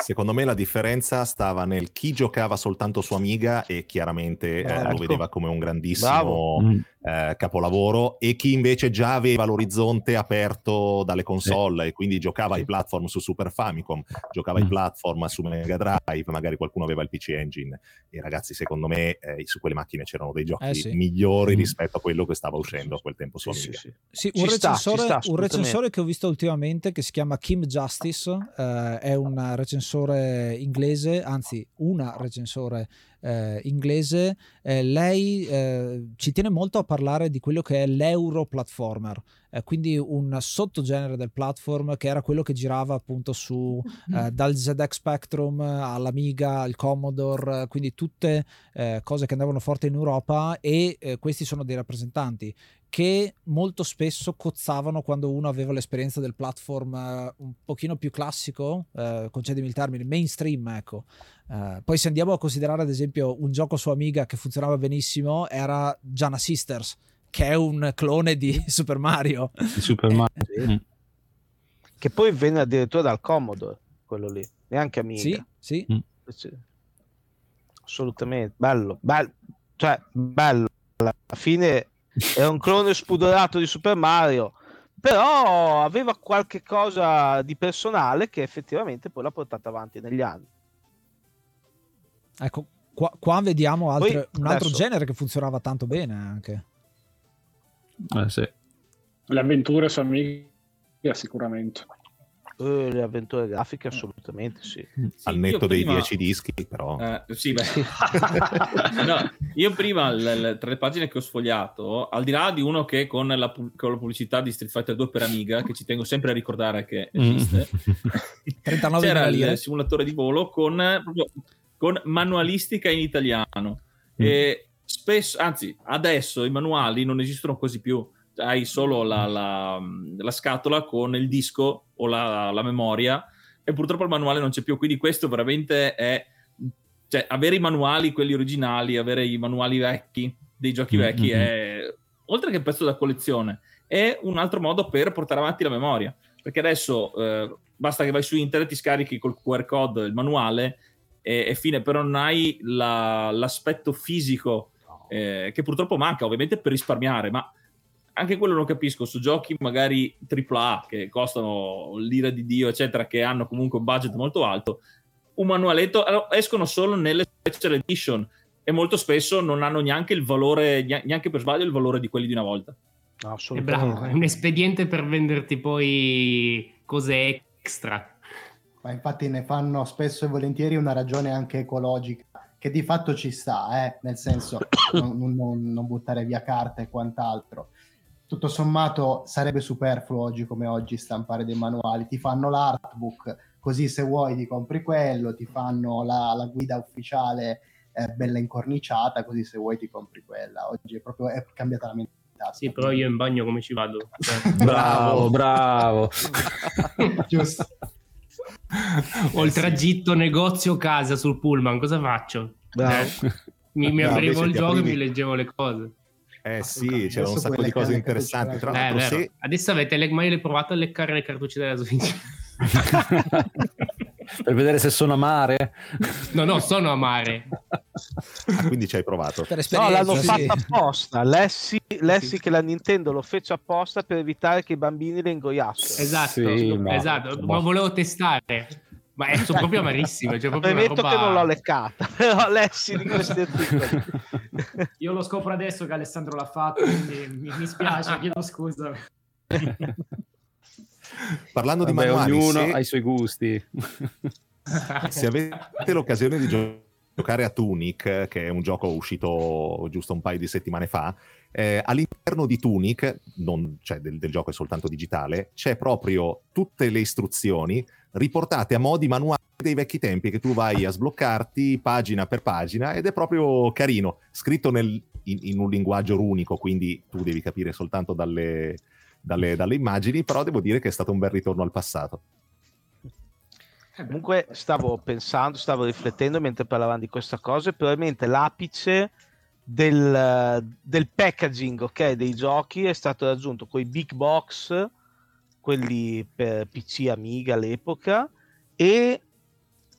Secondo me la differenza stava nel chi giocava soltanto su Amiga e chiaramente eh, Ecco. lo vedeva come un grandissimo Bravo. Mm. Eh, capolavoro e chi invece già aveva l'orizzonte aperto dalle console e quindi giocava ai platform su Super Famicom, giocava ai Mm. platform su Mega Drive, magari qualcuno aveva il PC Engine e ragazzi secondo me eh, su quelle macchine c'erano dei giochi Eh, sì. migliori Mm. rispetto a quello che stava uscendo a quel tempo su Sì, Amiga. sì, sì. Sì, un, sta, recensore, ci sta, un recensore che ho visto ultimamente che si chiama Kim Justice, eh, è un recensore inglese, anzi una recensore eh, inglese, eh, lei eh, ci tiene molto a parlare di quello che è l'euro platformer, eh, quindi un sottogenere del platform che era quello che girava appunto su eh, dal ZX Spectrum all'Amiga, al Commodore, quindi tutte eh, cose che andavano forte in Europa e eh, questi sono dei rappresentanti che molto spesso cozzavano quando uno aveva l'esperienza del platform eh, un pochino più classico, eh, concedimi il termine, mainstream, ecco. Eh, poi se andiamo a considerare ad esempio un gioco su Amiga che funzionava benissimo era Jana Sisters, che è un clone di Super Mario. Di Super Mario. Sì. Mm. che poi venne addirittura dal Commodore quello lì neanche Amiga Sì, sì. Sì. assolutamente bello, bello cioè bello alla fine è un clone spudorato di Super Mario però aveva qualche cosa di personale che effettivamente poi l'ha portata avanti negli anni Ecco, qua, qua vediamo altre- Poi, un altro adesso- genere che funzionava tanto bene anche. Eh, sì. Le avventure su Amiga sicuramente. Eh, le avventure grafiche assolutamente sì Al io netto dei prima- 10 dischi, però. Eh, sì, beh. No, io prima, l- l- tra le pagine che ho sfogliato, al di là di uno che con la, con la pubblicità di Street Fighter 2 per Amiga, che ci tengo sempre a ricordare che esiste, 39 c'era il simulatore di volo con, proprio, con manualistica in italiano. Mm. E spesso, anzi, adesso i manuali non esistono quasi più. Hai solo la, la- la scatola con il disco o la, la memoria, e purtroppo il manuale non c'è più. Quindi, questo veramente è cioè, avere i manuali, quelli originali, avere i manuali vecchi dei giochi Mm, vecchi mm, è oltre che un pezzo da collezione, è un altro modo per portare avanti la memoria. Perché adesso eh, basta che vai su internet, ti scarichi col QR code il manuale e, e fine, però non hai la- l'aspetto fisico eh, che purtroppo manca, ovviamente per risparmiare, ma anche quello non capisco su giochi magari AAA che costano l'ira di Dio, eccetera, che hanno comunque un budget molto alto. Un manualetto escono solo nelle special edition e molto spesso non hanno neanche il valore, neanche per sbaglio, il valore di quelli di una volta. No, È bravo, è un espediente per venderti poi cose extra. Ma infatti ne fanno spesso e volentieri una ragione anche ecologica, che di fatto ci sta, eh? nel senso non, non- non buttare via carta e quant'altro. Tutto sommato sarebbe superfluo oggi come oggi stampare dei manuali, ti fanno l'artbook, così se vuoi ti compri quello, ti fanno la, la guida ufficiale eh, bella incorniciata, così se vuoi ti compri quella. Oggi è proprio è cambiata la mentalità. Sì, però io in bagno come ci vado? Cioè, Bravo, bravo. Giusto. Ho il tragitto negozio casa sul pullman, cosa faccio? Bravo. Eh, mi, mi No, aprivo il gioco e aprivi- mi leggevo le cose. Eh sì, c'era un sacco di cose interessanti. Tra Eh, se, Adesso avete le- mai provato a leccare le cartucce della Switch? per vedere se sono amare. no, no, sono amare. ah, quindi ci hai provato. No, l'hanno sì. fatta apposta. Lessi, Lessi che la Nintendo lo fece apposta per evitare che i bambini le ingoiassero. Esatto, Sì, ma- esatto. ma- Ma volevo testare. Ma è- sono proprio amarissime. Cioè proprio una Premetto roba... che non l'ho leccata, però Lessi di questi articoli. Io lo scopro adesso che Alessandro l'ha fatto, quindi mi, mi spiace, chiedo scusa. Parlando di Vabbè, manuali, ognuno se, ha i suoi gusti. se avete l'occasione di giocare a Tunic, che è un gioco uscito giusto un paio di settimane fa, eh, all'interno di Tunic, non, cioè del, del gioco è soltanto digitale, c'è proprio tutte le istruzioni riportate a modi manuali dei vecchi tempi che tu vai a sbloccarti pagina per pagina ed è proprio carino, scritto nel- in, in un linguaggio runico, quindi tu devi capire soltanto dalle, dalle- dalle immagini, però devo dire che è stato un bel ritorno al passato. Comunque stavo pensando, stavo riflettendo mentre parlavamo di questa cosa probabilmente l'apice del, del packaging ok, dei giochi è stato raggiunto con i big box, quelli per PC Amiga all'epoca, e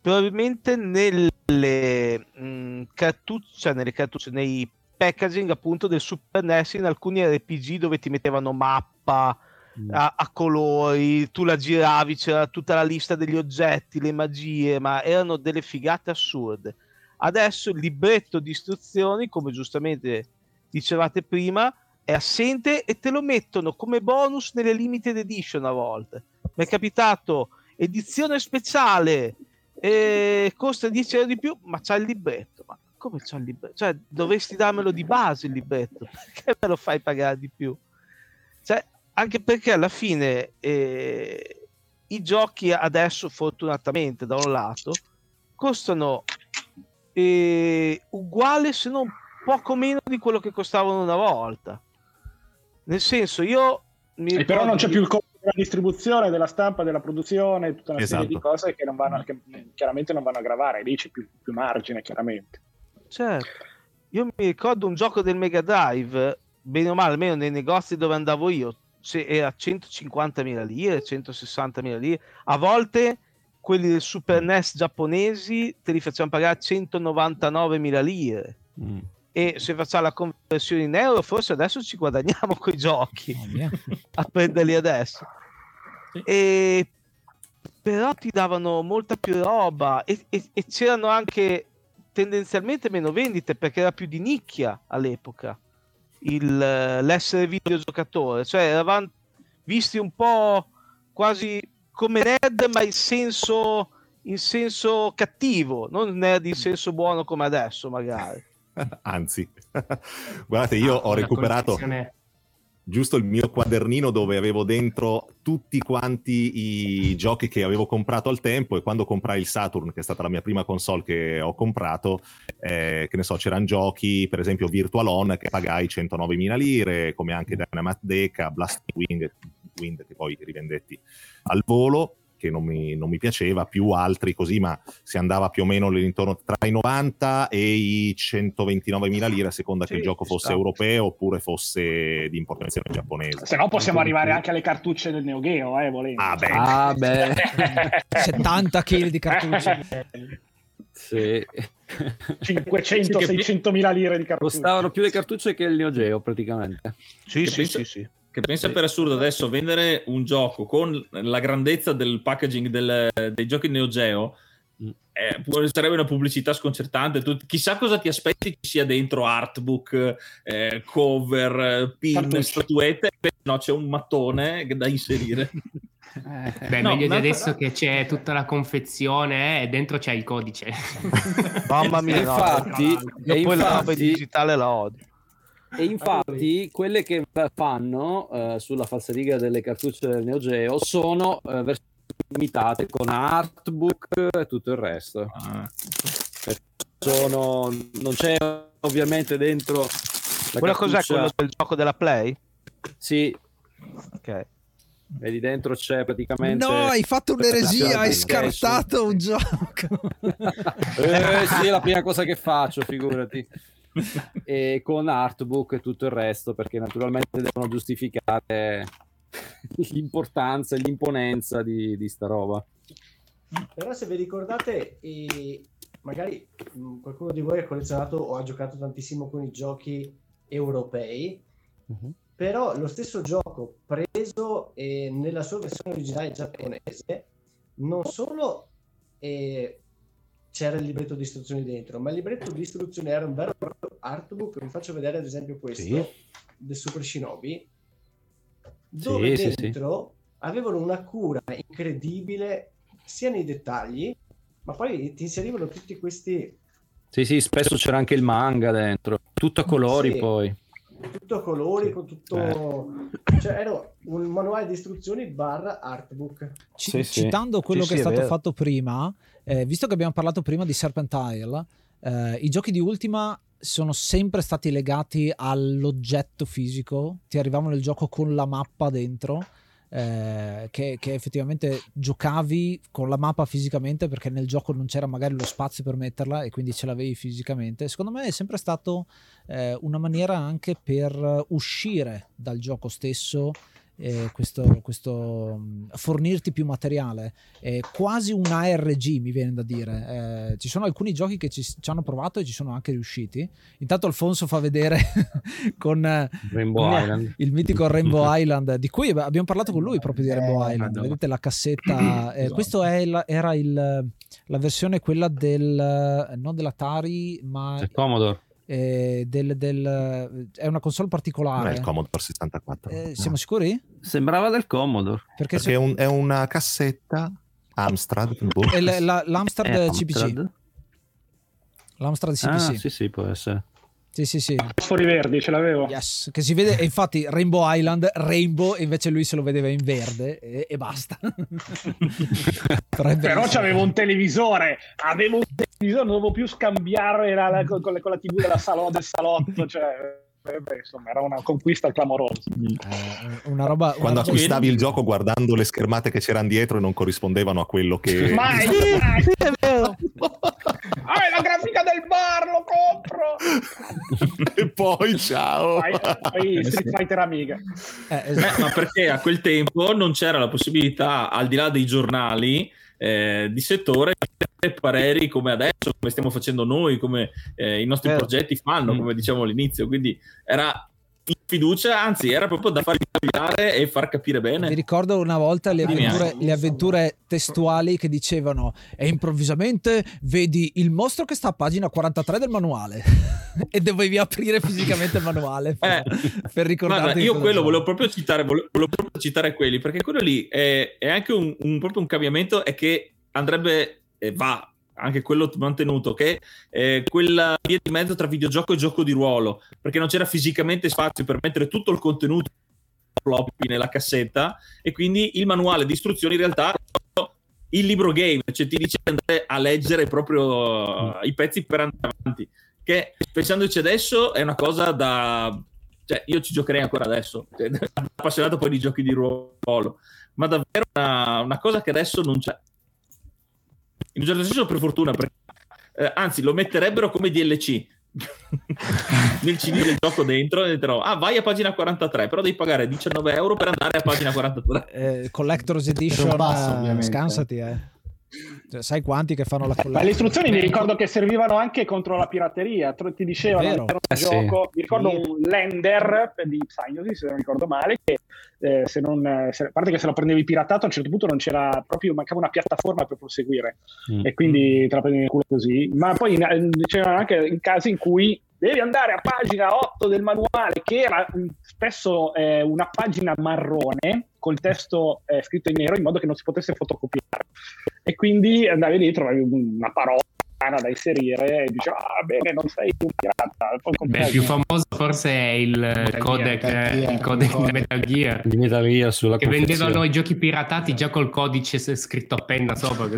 probabilmente nelle mh, cartucce, cioè nelle cartucce, nei packaging appunto del Super NES in alcuni RPG dove ti mettevano mappa a, a colori, tu la giravi, c'era tutta la lista degli oggetti, le magie, ma erano delle figate assurde. Adesso il libretto di istruzioni, come giustamente dicevate prima, è assente e te lo mettono come bonus nelle limited edition a volte. Mi è capitato edizione speciale, e costa 10 euro di più, ma c'ha il libretto. Ma come c'ha il libretto? Cioè, dovresti darmelo di base il libretto, perché me lo fai pagare di più? Cioè, anche perché alla fine eh, i giochi adesso, fortunatamente, da un lato, costano eh, uguale se non poco meno di quello che costavano una volta. Nel senso, io mi E però non c'è più il costo della distribuzione, della stampa, della produzione, tutta una serie Esatto. di cose che, non vanno, che chiaramente non vanno a gravare, lì c'è più, più margine, chiaramente. Certo. Io mi ricordo un gioco del Mega Drive, bene o male, almeno nei negozi dove andavo io, se era 150.000 lire, 160.000 lire. A volte quelli del Super NES giapponesi te li facevano pagare 199.000 lire. E se facciamo la conversione in euro, forse adesso ci guadagniamo coi giochi a prenderli adesso. E però ti davano molta più roba e, e- e c'erano anche tendenzialmente meno vendite perché era più di nicchia all'epoca il, l'essere videogiocatore, cioè eravamo visti un po' quasi come nerd ma in senso, in senso cattivo, non nerd in senso buono come adesso magari. Anzi, guardate, io ho Ah, la recuperato concezione- giusto il mio quadernino dove avevo dentro tutti quanti i giochi che avevo comprato al tempo e quando comprai il Saturn, che è stata la mia prima console che ho comprato, eh, che ne so, c'erano giochi, per esempio Virtual On, che pagai 109.000 lire, come anche Dynamite Deca, Blasting Wing, Wind, che poi rivendetti al volo, che non mi, non mi piaceva, più altri così, ma si andava più o meno all'intorno tra i 90 e i 129.000 lire a seconda che il gioco fosse sta. europeo oppure fosse di importazione giapponese. Se no possiamo arrivare anche alle cartucce del Neo Geo, eh, volendo. Ah, beh. Ah, beh. 70 kg di cartucce. Sì. 500-600 mila lire di cartucce. Costavano più le cartucce che il Neo Geo, praticamente. Sì, Che pensa- Che pensa per assurdo adesso vendere un gioco con la grandezza del packaging del- dei giochi Neo Geo eh, può- sarebbe una pubblicità sconcertante. Tu- chissà cosa ti aspetti ci sia dentro artbook, eh, cover, eh, pin, statuette. No, c'è un mattone che da inserire. Beh, No, meglio di adesso che c'è tutta la confezione eh, e dentro c'è il codice. Mamma mia, no, infatti- e poi la roba infatti- digitale la odio. E infatti quelle che fanno eh, sulla falsariga delle cartucce del Neo Geo sono eh, versioni limitate con artbook e tutto il resto. Perché Sono, non c'è ovviamente dentro la Quella cos'è? cartuccia- Quello del gioco della Play? Sì. Ok. Vedi dentro c'è praticamente No, hai fatto un'eresia, hai scartato un gioco. Eh, sì, è la prima cosa che faccio, figurati. E con artbook e tutto il resto, perché naturalmente devono giustificare l'importanza e l'imponenza di, di sta roba. Però se vi ricordate, eh, magari mh, qualcuno di voi ha collezionato o ha giocato tantissimo con i giochi europei, però lo stesso gioco preso eh, nella sua versione originale giapponese, non solo eh, c'era il libretto di istruzioni dentro, ma il libretto di istruzioni era un vero artbook. Vi faccio vedere ad esempio questo Sì. del Super Shinobi, dove sì, sì. dentro avevano una cura incredibile sia nei dettagli, ma poi ti inserivano tutti questi Sì, sì, spesso c'era anche il manga dentro. Tutto a colori Sì. poi. Tutto a colori, con tutto... Cioè, era un manuale di istruzioni barra artbook. Ci- Sì, sì. Citando quello Sì, che sì, è è stato vero. fatto prima, eh, visto che abbiamo parlato prima di Serpentile, eh, i giochi di Ultima sono sempre stati legati all'oggetto fisico, ti arrivavano il gioco con la mappa dentro. Eh, che, che effettivamente giocavi con la mappa fisicamente perché nel gioco non c'era magari lo spazio per metterla e quindi ce l'avevi fisicamente. Secondo me è sempre stato eh, una maniera anche per uscire dal gioco stesso eh, questo, questo fornirti più materiale. È quasi un ARG mi viene da dire. Eh, ci sono alcuni giochi che ci, ci hanno provato e ci sono anche riusciti. Intanto Alfonso fa vedere con eh, Rainbow con Island. il mitico Rainbow Island di cui ab- abbiamo parlato con lui proprio di Rainbow Eh, Island. vedete la cassetta eh, questo è il- era il, la versione quella del eh, non dell'Atari ma C'è Commodore. Eh, del, del- è una console Non è particolare il Commodore 64. Eh, no. siamo sicuri? Sembrava del Commodore. perché, Perché è, un- è una cassetta Amstrad. boh. se- la- la- l'Amstrad Eh, CPC Amstrad. l'Amstrad CPC Ah, sì, sì, può essere. Sì, sì, sì. Fosfori verdi, ce l'avevo. Yes, che si vede, e infatti Rainbow Island, Rainbow, e invece lui se lo vedeva in verde e, e basta. Però, c'avevo un televisore, avevo un televisore, non dovevo più scambiare la- la- con, con la- con la TV della salo- del salotto, cioè, beh, insomma, era una conquista clamorosa. Eh, una roba... una Quando roba- acquistavi il gioco guardando le schermate che c'erano dietro e non corrispondevano a quello che... Mai, mai. Ah, è la grafica del bar, lo compro! e poi ciao! Poi, poi Street Fighter Amiga. Eh, Eh, esatto. ma perché a quel tempo non c'era la possibilità, al di là dei giornali eh, di settore, pareri come adesso, come stiamo facendo noi, come eh, i nostri Certo. progetti fanno, Mm. come diciamo all'inizio. Quindi era in fiducia, anzi, era proprio da far incagliare e far capire Mi bene. ricordo una volta le Dimmi, avventure, eh. le avventure testuali che dicevano e improvvisamente vedi il mostro che sta a pagina 43 del manuale e dovevi aprire fisicamente il manuale per, Eh, per ricordarti io quello c'era. volevo proprio citare, volevo, volevo proprio citare quelli, perché quello lì è, è anche un, un- proprio un cambiamento e che andrebbe, e va anche quello mantenuto, che è quella via di mezzo tra videogioco e gioco di ruolo, perché non c'era fisicamente spazio per mettere tutto il contenuto floppy nella cassetta e quindi il manuale di istruzioni in realtà è il libro game, cioè ti dice di andare a leggere proprio uh, i pezzi per andare avanti, che pensandoci adesso è una cosa da... Cioè, io ci giocherei ancora adesso, cioè, appassionato poi di giochi di ruolo, ma davvero una, una cosa che adesso non c'è. In un certo senso per fortuna, perché, eh, anzi lo metterebbero come DLC nel CD del gioco dentro e dirò, ah vai a pagina 43, però devi pagare 19 euro per andare a pagina 43. Eh, Collector's Edition, basso, scansati, eh. Cioè, sai quanti che fanno la Ma collezione? le istruzioni mi ricordo che servivano anche contro la pirateria. Ti dicevano Eh, sì. gioco. Mi ricordo Sì. un lender di Psygnosis, se non ricordo male, che eh, se non, eh, se- a parte che se lo prendevi piratato, a un certo punto non c'era proprio, mancava una piattaforma per proseguire. Mm. E quindi te la prendevi in culo così. Ma poi in- c'erano anche in casi in cui devi andare a pagina 8 del manuale, che era mm, spesso eh, una pagina marrone col testo eh, scritto in nero in modo che non si potesse fotocopiare. E quindi andavi lì, trovavi una parola da inserire e dicevi, ah bene, non sei un pirata. Beh, il più famoso forse è il codec, Gear, il codec di. Metal Gear. Di Metal Gear sulla Che confezione. vendevano i giochi piratati già col codice scritto a penna sopra. Mi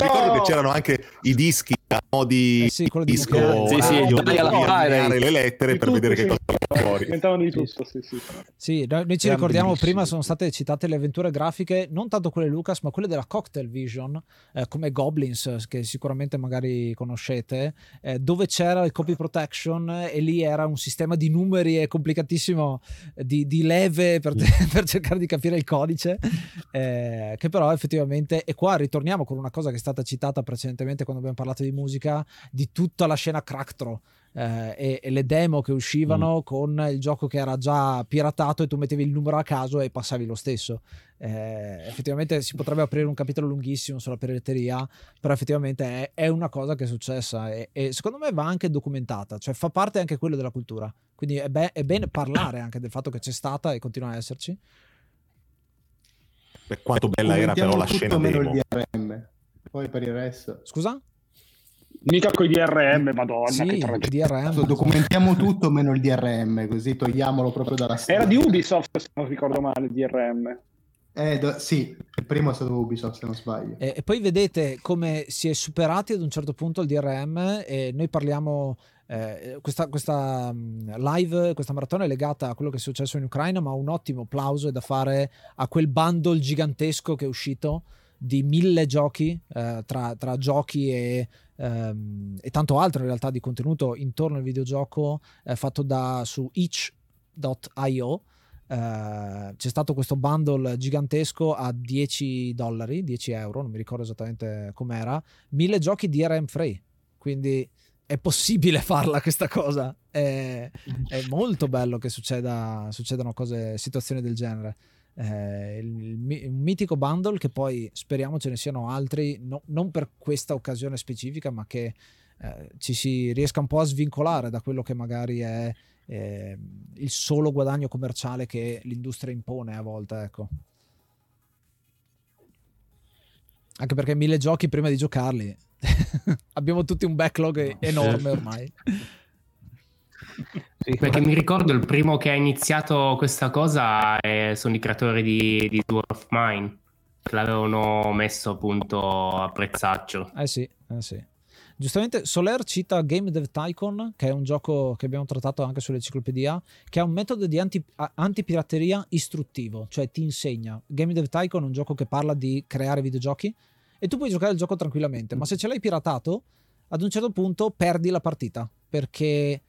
ricordo che c'erano anche i dischi a modi Eh sì, quello di disco Nokia. Sì, sì, alla le lettere Di per tutto, vedere che cosa fuori. Diventavano di tutto, sì, sì. Sì, noi, noi ci Era ricordiamo bellissimo. prima sono state citate le avventure grafiche, non tanto quelle Lucas, ma quelle della Cocktail Vision, eh, come Goblins, che sicuramente magari conoscete, eh, dove c'era il copy protection e lì era un sistema di numeri e complicatissimo eh, di, di leve per, per cercare di capire il codice, eh, che però effettivamente, e qua ritorniamo con una cosa che è stata citata precedentemente quando abbiamo parlato di musica, di tutta la scena Cracktro eh, e, e le demo che uscivano con il gioco che era già piratato e tu mettevi il numero a caso e passavi lo stesso. Eh, effettivamente si potrebbe aprire un capitolo lunghissimo sulla pirateria, però effettivamente è, è una cosa che è successa e, e secondo me va anche documentata, cioè fa parte anche quello della cultura. Quindi è, be- è bene parlare anche del fatto che c'è stata e continua a esserci. Beh, quanto bella era però la scena demo. il DRM. Poi per il resto. Scusa? Mica con i DRM, madonna. Sì, che. DRM. Documentiamo tutto meno il DRM, così togliamolo proprio dalla storia. Era di Ubisoft, se non ricordo male, il DRM. Eh, do- sì, il primo è stato Ubisoft, se non sbaglio. E, e poi vedete come si è superati ad un certo punto il DRM e noi parliamo, eh, questa, questa mh, live, questa maratona è legata a quello che è successo in Ucraina, ma un ottimo plauso è da fare a quel bundle gigantesco che è uscito di mille giochi, eh, tra, tra giochi e, ehm, e tanto altro in realtà di contenuto intorno al videogioco eh, fatto da su itch.io. Eh, c'è stato questo bundle gigantesco a 10 dollari, 10 euro, non mi ricordo esattamente com'era, mille giochi DRM free, quindi è possibile farla questa cosa, è, è molto bello che succeda, succedano cose, situazioni del genere. Eh, il, un mitico bundle che poi speriamo ce ne siano altri, no- non per questa occasione specifica, ma che eh, ci si riesca un po' a svincolare da quello che magari è eh, il solo guadagno commerciale che l'industria impone a volte, ecco. Anche perché mille giochi prima di giocarli abbiamo tutti un backlog enorme ormai. Perché mi ricordo il primo che ha iniziato questa cosa eh, sono i creatori di, di of Mine, che l'avevano messo appunto a prezzaccio. Eh sì, eh sì. Giustamente Soler cita Game Dev Tycoon, che è un gioco che abbiamo trattato anche sull'enciclopedia, che ha un metodo di anti, antipirateria istruttivo, cioè ti insegna. Game Dev Tycoon è un gioco che parla di creare videogiochi e tu puoi giocare il gioco tranquillamente, ma se ce l'hai piratato, ad un certo punto perdi la partita, perché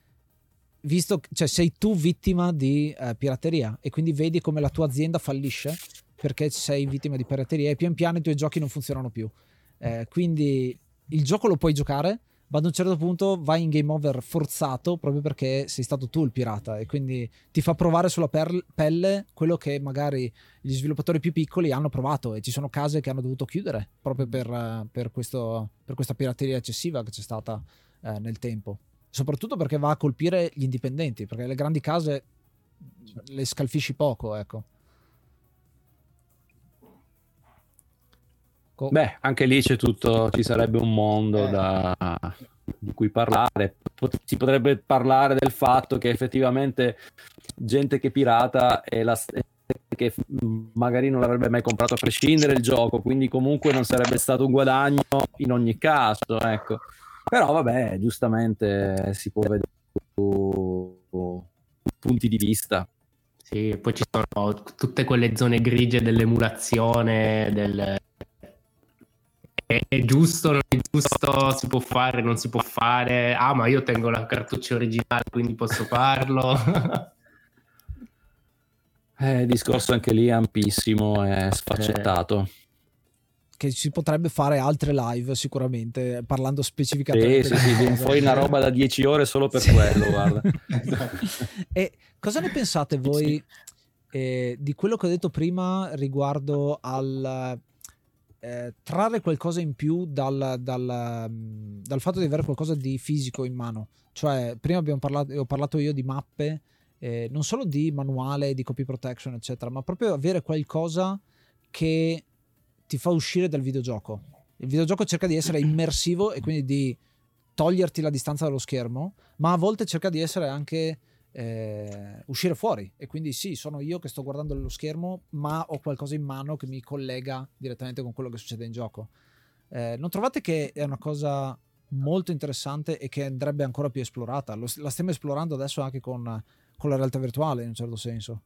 visto cioè sei tu vittima di eh, pirateria e quindi vedi come la tua azienda fallisce perché sei vittima di pirateria e pian piano i tuoi giochi non funzionano più. Eh, quindi il gioco lo puoi giocare, ma ad un certo punto vai in game over forzato proprio perché sei stato tu il pirata e quindi ti fa provare sulla per- pelle quello che magari gli sviluppatori più piccoli hanno provato e ci sono case che hanno dovuto chiudere proprio per, eh, per questo, per questa pirateria eccessiva che c'è stata eh, nel tempo. Soprattutto perché va a colpire gli indipendenti, perché le grandi case le scalfisci poco, ecco. Co- Beh, anche lì c'è tutto, ci sarebbe un mondo da- di cui parlare. Pot- si potrebbe parlare del fatto che effettivamente gente che pirata è la st- che magari non l'avrebbe mai comprato a prescindere il gioco, quindi comunque non sarebbe stato un guadagno in ogni caso, ecco. Però vabbè, giustamente si può vedere su punti di vista. Sì, poi ci sono tutte quelle zone grigie dell'emulazione, del... È, è giusto, non è giusto, si può fare, non si può fare. Ah, ma io tengo la cartuccia originale, quindi posso farlo. Eh, il discorso anche lì è ampissimo e sfaccettato. Che si potrebbe fare altre live sicuramente parlando specificamente Sì, di sì, sì, fuori una roba da 10 ore solo per Sì. quello, guarda. e cosa ne pensate voi eh, di quello che ho detto prima riguardo al eh, trarre qualcosa in più dal, dal, mm, dal fatto di avere qualcosa di fisico in mano cioè prima abbiamo parlato, ho parlato io di mappe eh, non solo di manuale di copy protection eccetera ma proprio avere qualcosa che ti fa uscire dal videogioco. Il videogioco cerca di essere immersivo e quindi di toglierti la distanza dallo schermo ma a volte cerca di essere anche eh, uscire fuori. E quindi sì sono io che sto guardando lo schermo ma ho qualcosa in mano che mi collega direttamente con quello che succede in gioco. Eh, non trovate che è una cosa molto interessante e che andrebbe ancora più esplorata? Lo- la stiamo esplorando adesso anche con, con la realtà virtuale in un certo senso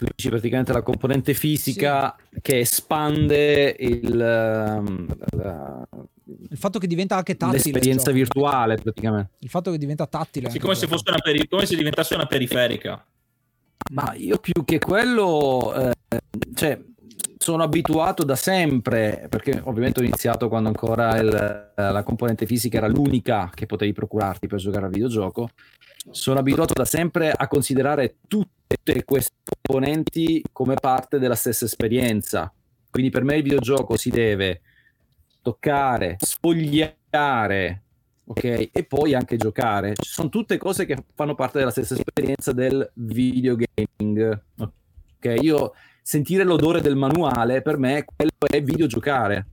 tu dici praticamente la componente fisica che espande il, ehm, la- il fatto che diventa anche tattile il l'esperienza virtuale praticamente. il fatto che diventa tattile Sì, come se, fosse una peri- come se diventasse una periferica. Ma io più che quello, eh, cioè, sono abituato da sempre, perché ovviamente ho iniziato quando ancora il- la componente fisica era l'unica che potevi procurarti per giocare al videogioco. Sono abituato da sempre a considerare tutte queste componenti come parte della stessa esperienza. Quindi per me il videogioco si deve toccare, sfogliare, ok? E poi anche giocare. Sono tutte cose che fanno parte della stessa esperienza del videogaming. Ok, io sentire l'odore del manuale per me quello è videogiocare.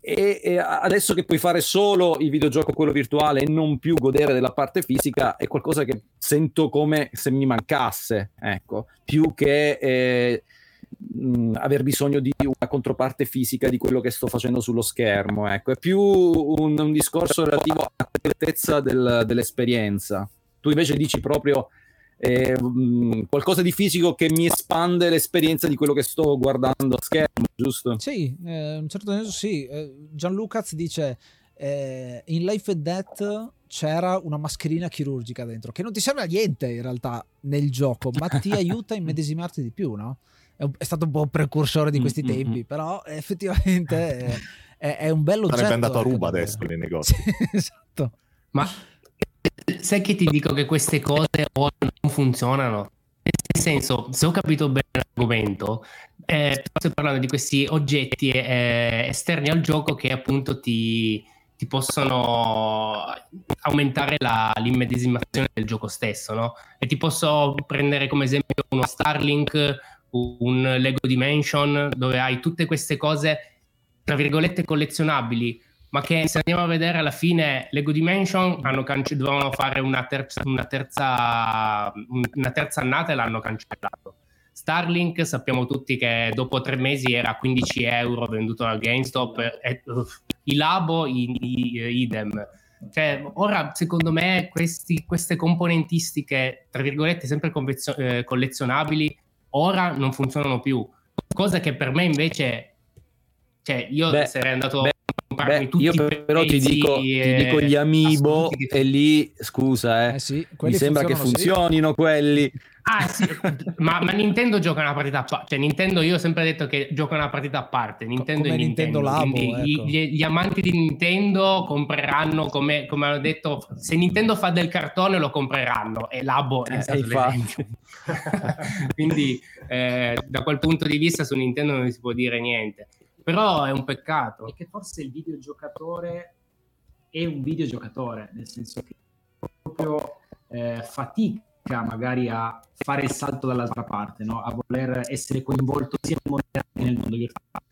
E, e adesso che puoi fare solo il videogioco quello virtuale e non più godere della parte fisica è qualcosa che sento come se mi mancasse ecco. Più che eh, mh, aver bisogno di una controparte fisica di quello che sto facendo sullo schermo ecco. È più un, un discorso relativo alla completezza del, dell'esperienza. Tu invece dici proprio eh, mh, qualcosa di fisico che mi espande l'esperienza di quello che sto guardando a schermo, giusto? Sì, eh, in un certo senso sì. Eh, Gianlucaz dice eh, in Life and Death c'era una mascherina chirurgica dentro, che non ti serve a niente in realtà nel gioco, ma ti aiuta a immedesimarti di più, no? È, un- è stato un po' un precursore di questi Mm-mm. tempi, però effettivamente è, è- è un bello. Sarebbe andato a ruba adesso nei negozi. esatto. Ma sai che ti dico che queste cose ora non funzionano? Nel senso, se ho capito bene l'argomento, eh, sto parlando di questi oggetti eh, esterni al gioco che appunto ti, ti possono aumentare la- l'immedesimazione del gioco stesso, no? E ti posso prendere come esempio uno Starlink, un Lego Dimension, dove hai tutte queste cose, tra virgolette, collezionabili, ma che se andiamo a vedere alla fine Lego Dimension hanno cance- dovevano fare una terza, una, terza, una terza annata e l'hanno cancellato. Starlink sappiamo tutti che dopo tre mesi era a 15 euro venduto dal GameStop e uff, i Labo i, i- idem. Cioè, ora secondo me questi- queste componentistiche, tra virgolette, sempre convezio- eh, collezionabili, ora non funzionano più. Cosa che per me invece, cioè io Beh, sarei andato beh, io però ti dico, ti dico gli amiibo che- e lì, scusa, eh, Eh sì, mi sembra che funzionano, sì. funzionino quelli. Ah sì, ma, ma Nintendo gioca una partita a parte, cioè Nintendo io ho sempre detto che gioca una partita a parte, Nintendo come Nintendo Nintendo, Labo, quindi ecco. gli, gli amanti di Nintendo compreranno, come, come hanno detto, se Nintendo fa del cartone lo compreranno e Labo è Eh, stato l'esempio. quindi eh, da quel punto di vista su Nintendo non si può dire niente, però è un peccato. è che forse il videogiocatore è un videogiocatore, nel senso che proprio eh, fatica magari a fare il salto dall'altra parte, no? a voler essere coinvolto sia nel mondo che nel mondo virtuale.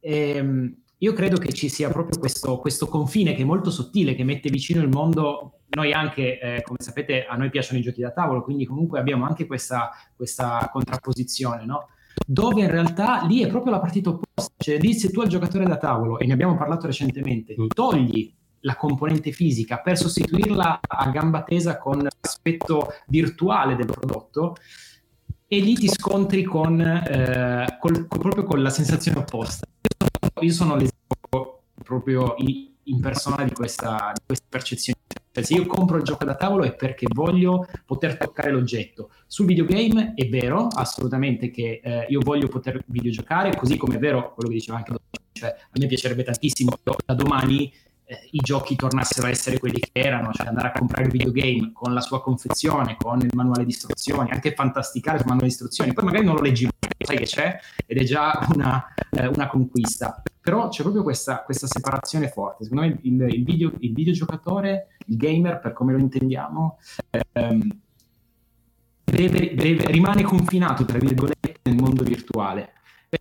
Ehm, io credo che ci sia proprio questo, questo confine che è molto sottile, che mette vicino il mondo. Noi anche, eh, come sapete, a noi piacciono i giochi da tavolo, quindi comunque abbiamo anche questa, questa contrapposizione, no? Dove in realtà lì è proprio la partita opposta, cioè lì se tu al giocatore da tavolo, e ne abbiamo parlato recentemente, togli la componente fisica per sostituirla a gamba tesa con l'aspetto virtuale del prodotto e lì ti scontri con, eh, col- col- proprio con la sensazione opposta. Io sono, io sono l'esempio proprio in, in persona di questa, di questa percezione. Cioè, se io compro il gioco da tavolo è perché voglio poter toccare l'oggetto. Sul videogame è vero, assolutamente, che eh, io voglio poter videogiocare, così come è vero quello che diceva anche cioè a me piacerebbe tantissimo da domani eh, i giochi tornassero a essere quelli che erano, cioè andare a comprare il videogame con la sua confezione, con il manuale di istruzioni, anche fantasticare sul manuale di istruzioni, poi magari non lo leggi mai, sai che c'è ed è già una, eh, una conquista. Però c'è proprio questa, questa separazione forte. Secondo me il, il, video, il videogiocatore, il gamer, per come lo intendiamo, ehm, deve- deve- rimane confinato, tra virgolette, nel mondo virtuale.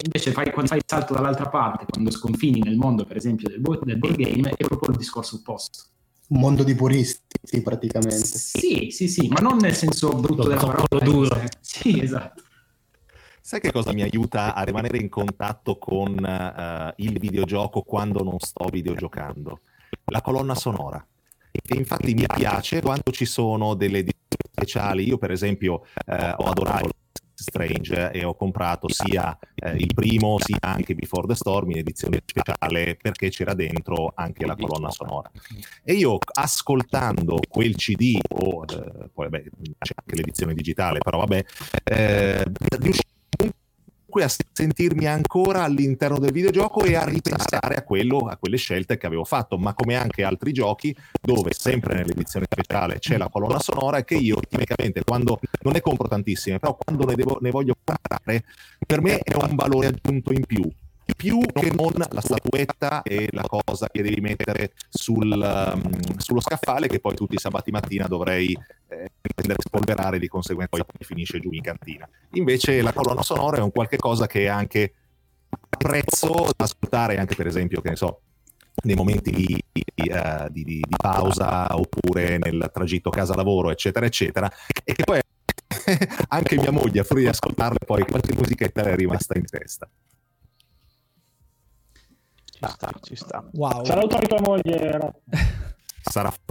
Invece fai, quando fai il salto dall'altra parte, quando sconfini nel mondo, per esempio, del, bo- del board game, è proprio il discorso opposto. Un mondo di puristi, praticamente. Sì, sì, sì, ma non nel senso brutto della parola. duro. Sì, esatto. Sai che cosa mi aiuta a rimanere in contatto con eh, il videogioco quando non sto videogiocando? La colonna sonora. E infatti mi piace quando ci sono delle edizioni speciali. Io, per esempio, eh, ho adorato Strange e ho comprato sia eh, il primo sia anche Before the Storm in edizione speciale perché c'era dentro anche la colonna sonora. E io ascoltando quel CD o eh, poi vabbè, c'è anche l'edizione digitale, però vabbè, eh, riuscivo a sentirmi ancora all'interno del videogioco e a ripensare a quello, a quelle scelte che avevo fatto, ma come anche altri giochi dove sempre nell'edizione speciale c'è la colonna sonora e che io tipicamente quando non ne compro tantissime, però quando ne, devo, ne voglio comprare, per me è un valore aggiunto in più più che non la statuetta e la cosa che devi mettere sul, um, sullo scaffale che poi tutti i sabati mattina dovrei eh, prendere e spolverare di conseguenza poi finisce giù in cantina. Invece la colonna sonora è un qualche cosa che è anche apprezzo da ascoltare anche per esempio, che ne so, nei momenti di, di, di- di- di pausa oppure nel tragitto casa-lavoro, eccetera, eccetera, e che poi anche mia moglie, a furia di ascoltarle, poi qualche musichetta le è rimasta in testa. Ci sta, ci sta. Wow. Saluto a tua moglie. Sarà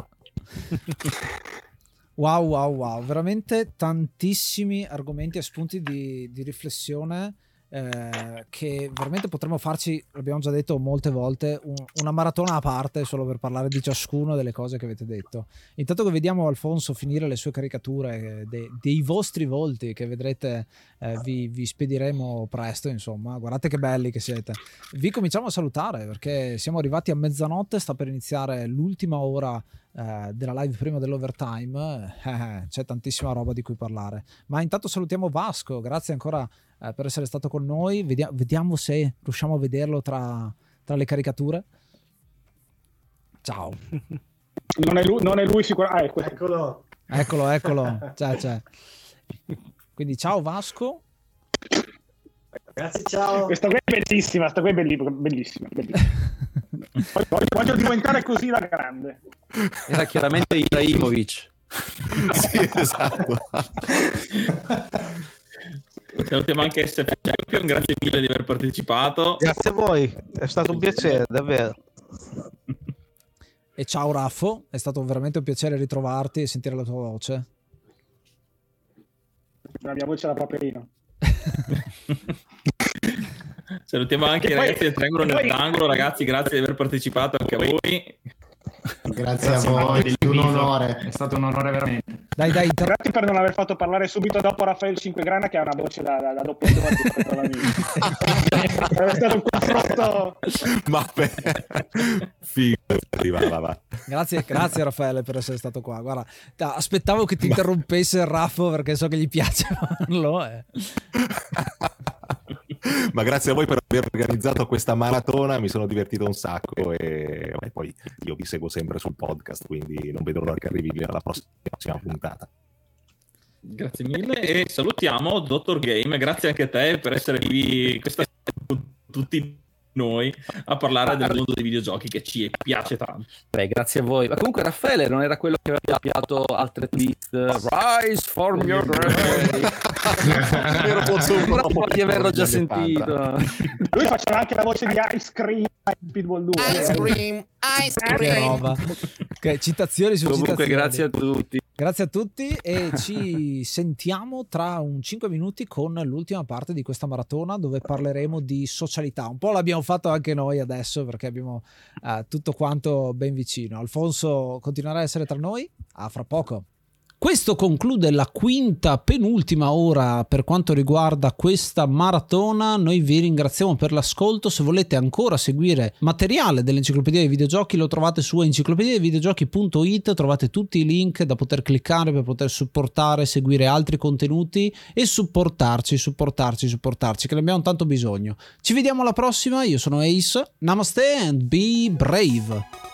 Wow, wow, wow, veramente tantissimi argomenti e spunti di, di riflessione eh, che veramente potremmo farci, l'abbiamo già detto molte volte, un- una maratona a parte solo per parlare di ciascuno delle cose che avete detto. Intanto che vediamo Alfonso finire le sue caricature eh, de- dei vostri volti che vedrete, eh, vi, vi spediremo presto, insomma, guardate che belli che siete. Vi cominciamo a salutare perché siamo arrivati a mezzanotte, sta per iniziare l'ultima ora eh, della live prima dell'overtime, c'è tantissima roba di cui parlare. Ma intanto salutiamo Vasco, grazie ancora eh, per essere stato con noi. Vedia- vediamo se riusciamo a vederlo tra, tra le caricature. Ciao. Non è lui, non è lui sicuramente. Ah, ecco. Eccolo. Eccolo, eccolo. C'è, c'è. Quindi ciao Vasco. Grazie, ciao. Questa qui è bellissima, questa qui è belli- bellissima. bellissima. Voglio, voglio- voglio diventare così la grande. Era chiaramente Ibrahimovic. sì, esatto. Salutiamo anche SF Champion, grazie mille di aver partecipato. Grazie a voi, è stato un piacere, davvero. E ciao Raffo, è stato veramente un piacere ritrovarti e sentire la tua voce. La mia voce è la paperina. Salutiamo anche i ragazzi del Triangolo poi- nell'angolo, ragazzi, grazie di aver partecipato anche a voi. Grazie a voi, è un onore. È stato un onore veramente. Dai, dai, inter- Grazie per non aver fatto parlare subito dopo Raffaele Cinquegrana che ha una voce da, da, da doppio. È stato un confronto. Ma beh, figurati, va, va, va. Grazie, grazie Raffaele per essere stato qua. Guarda, ta- aspettavo che ti interrompesse il Raffo perché so che gli piace farlo. eh. Ma grazie a voi per aver organizzato questa maratona, mi sono divertito un sacco e vabbè, poi io vi seguo sempre sul podcast, quindi non vedo l'ora che arrivi alla prossima, puntata. Grazie mille e salutiamo Dottor Game, grazie anche a te per essere qui questa sera tutti noi a parlare del mondo dei videogiochi che ci piace tanto. Beh, grazie a voi. Ma comunque Raffaele non era quello che aveva piato altre tweet. Rise from your grave. Sembrava di averlo già sentito. Lui faceva anche la voce di Ice Cream in Pitbull 2. Ice cream, ice Che cream. roba. Ok, citazioni su Comunque, citazioni. grazie a tutti. Grazie a tutti e ci sentiamo tra un 5 minuti con l'ultima parte di questa maratona dove parleremo di socialità. Un po' l'abbiamo fatto anche noi adesso perché abbiamo eh, tutto quanto ben vicino. Alfonso continuerà a essere tra noi? A fra poco. Questo conclude la quinta penultima ora per quanto riguarda questa maratona. Noi vi ringraziamo per l'ascolto. Se volete ancora seguire materiale dell'enciclopedia dei videogiochi, lo trovate su enciclopediavideogiochi.it. Trovate tutti i link da poter cliccare per poter supportare, seguire altri contenuti e supportarci, supportarci, supportarci, che ne abbiamo tanto bisogno. Ci vediamo alla prossima. Io sono Ace. Namaste and be brave.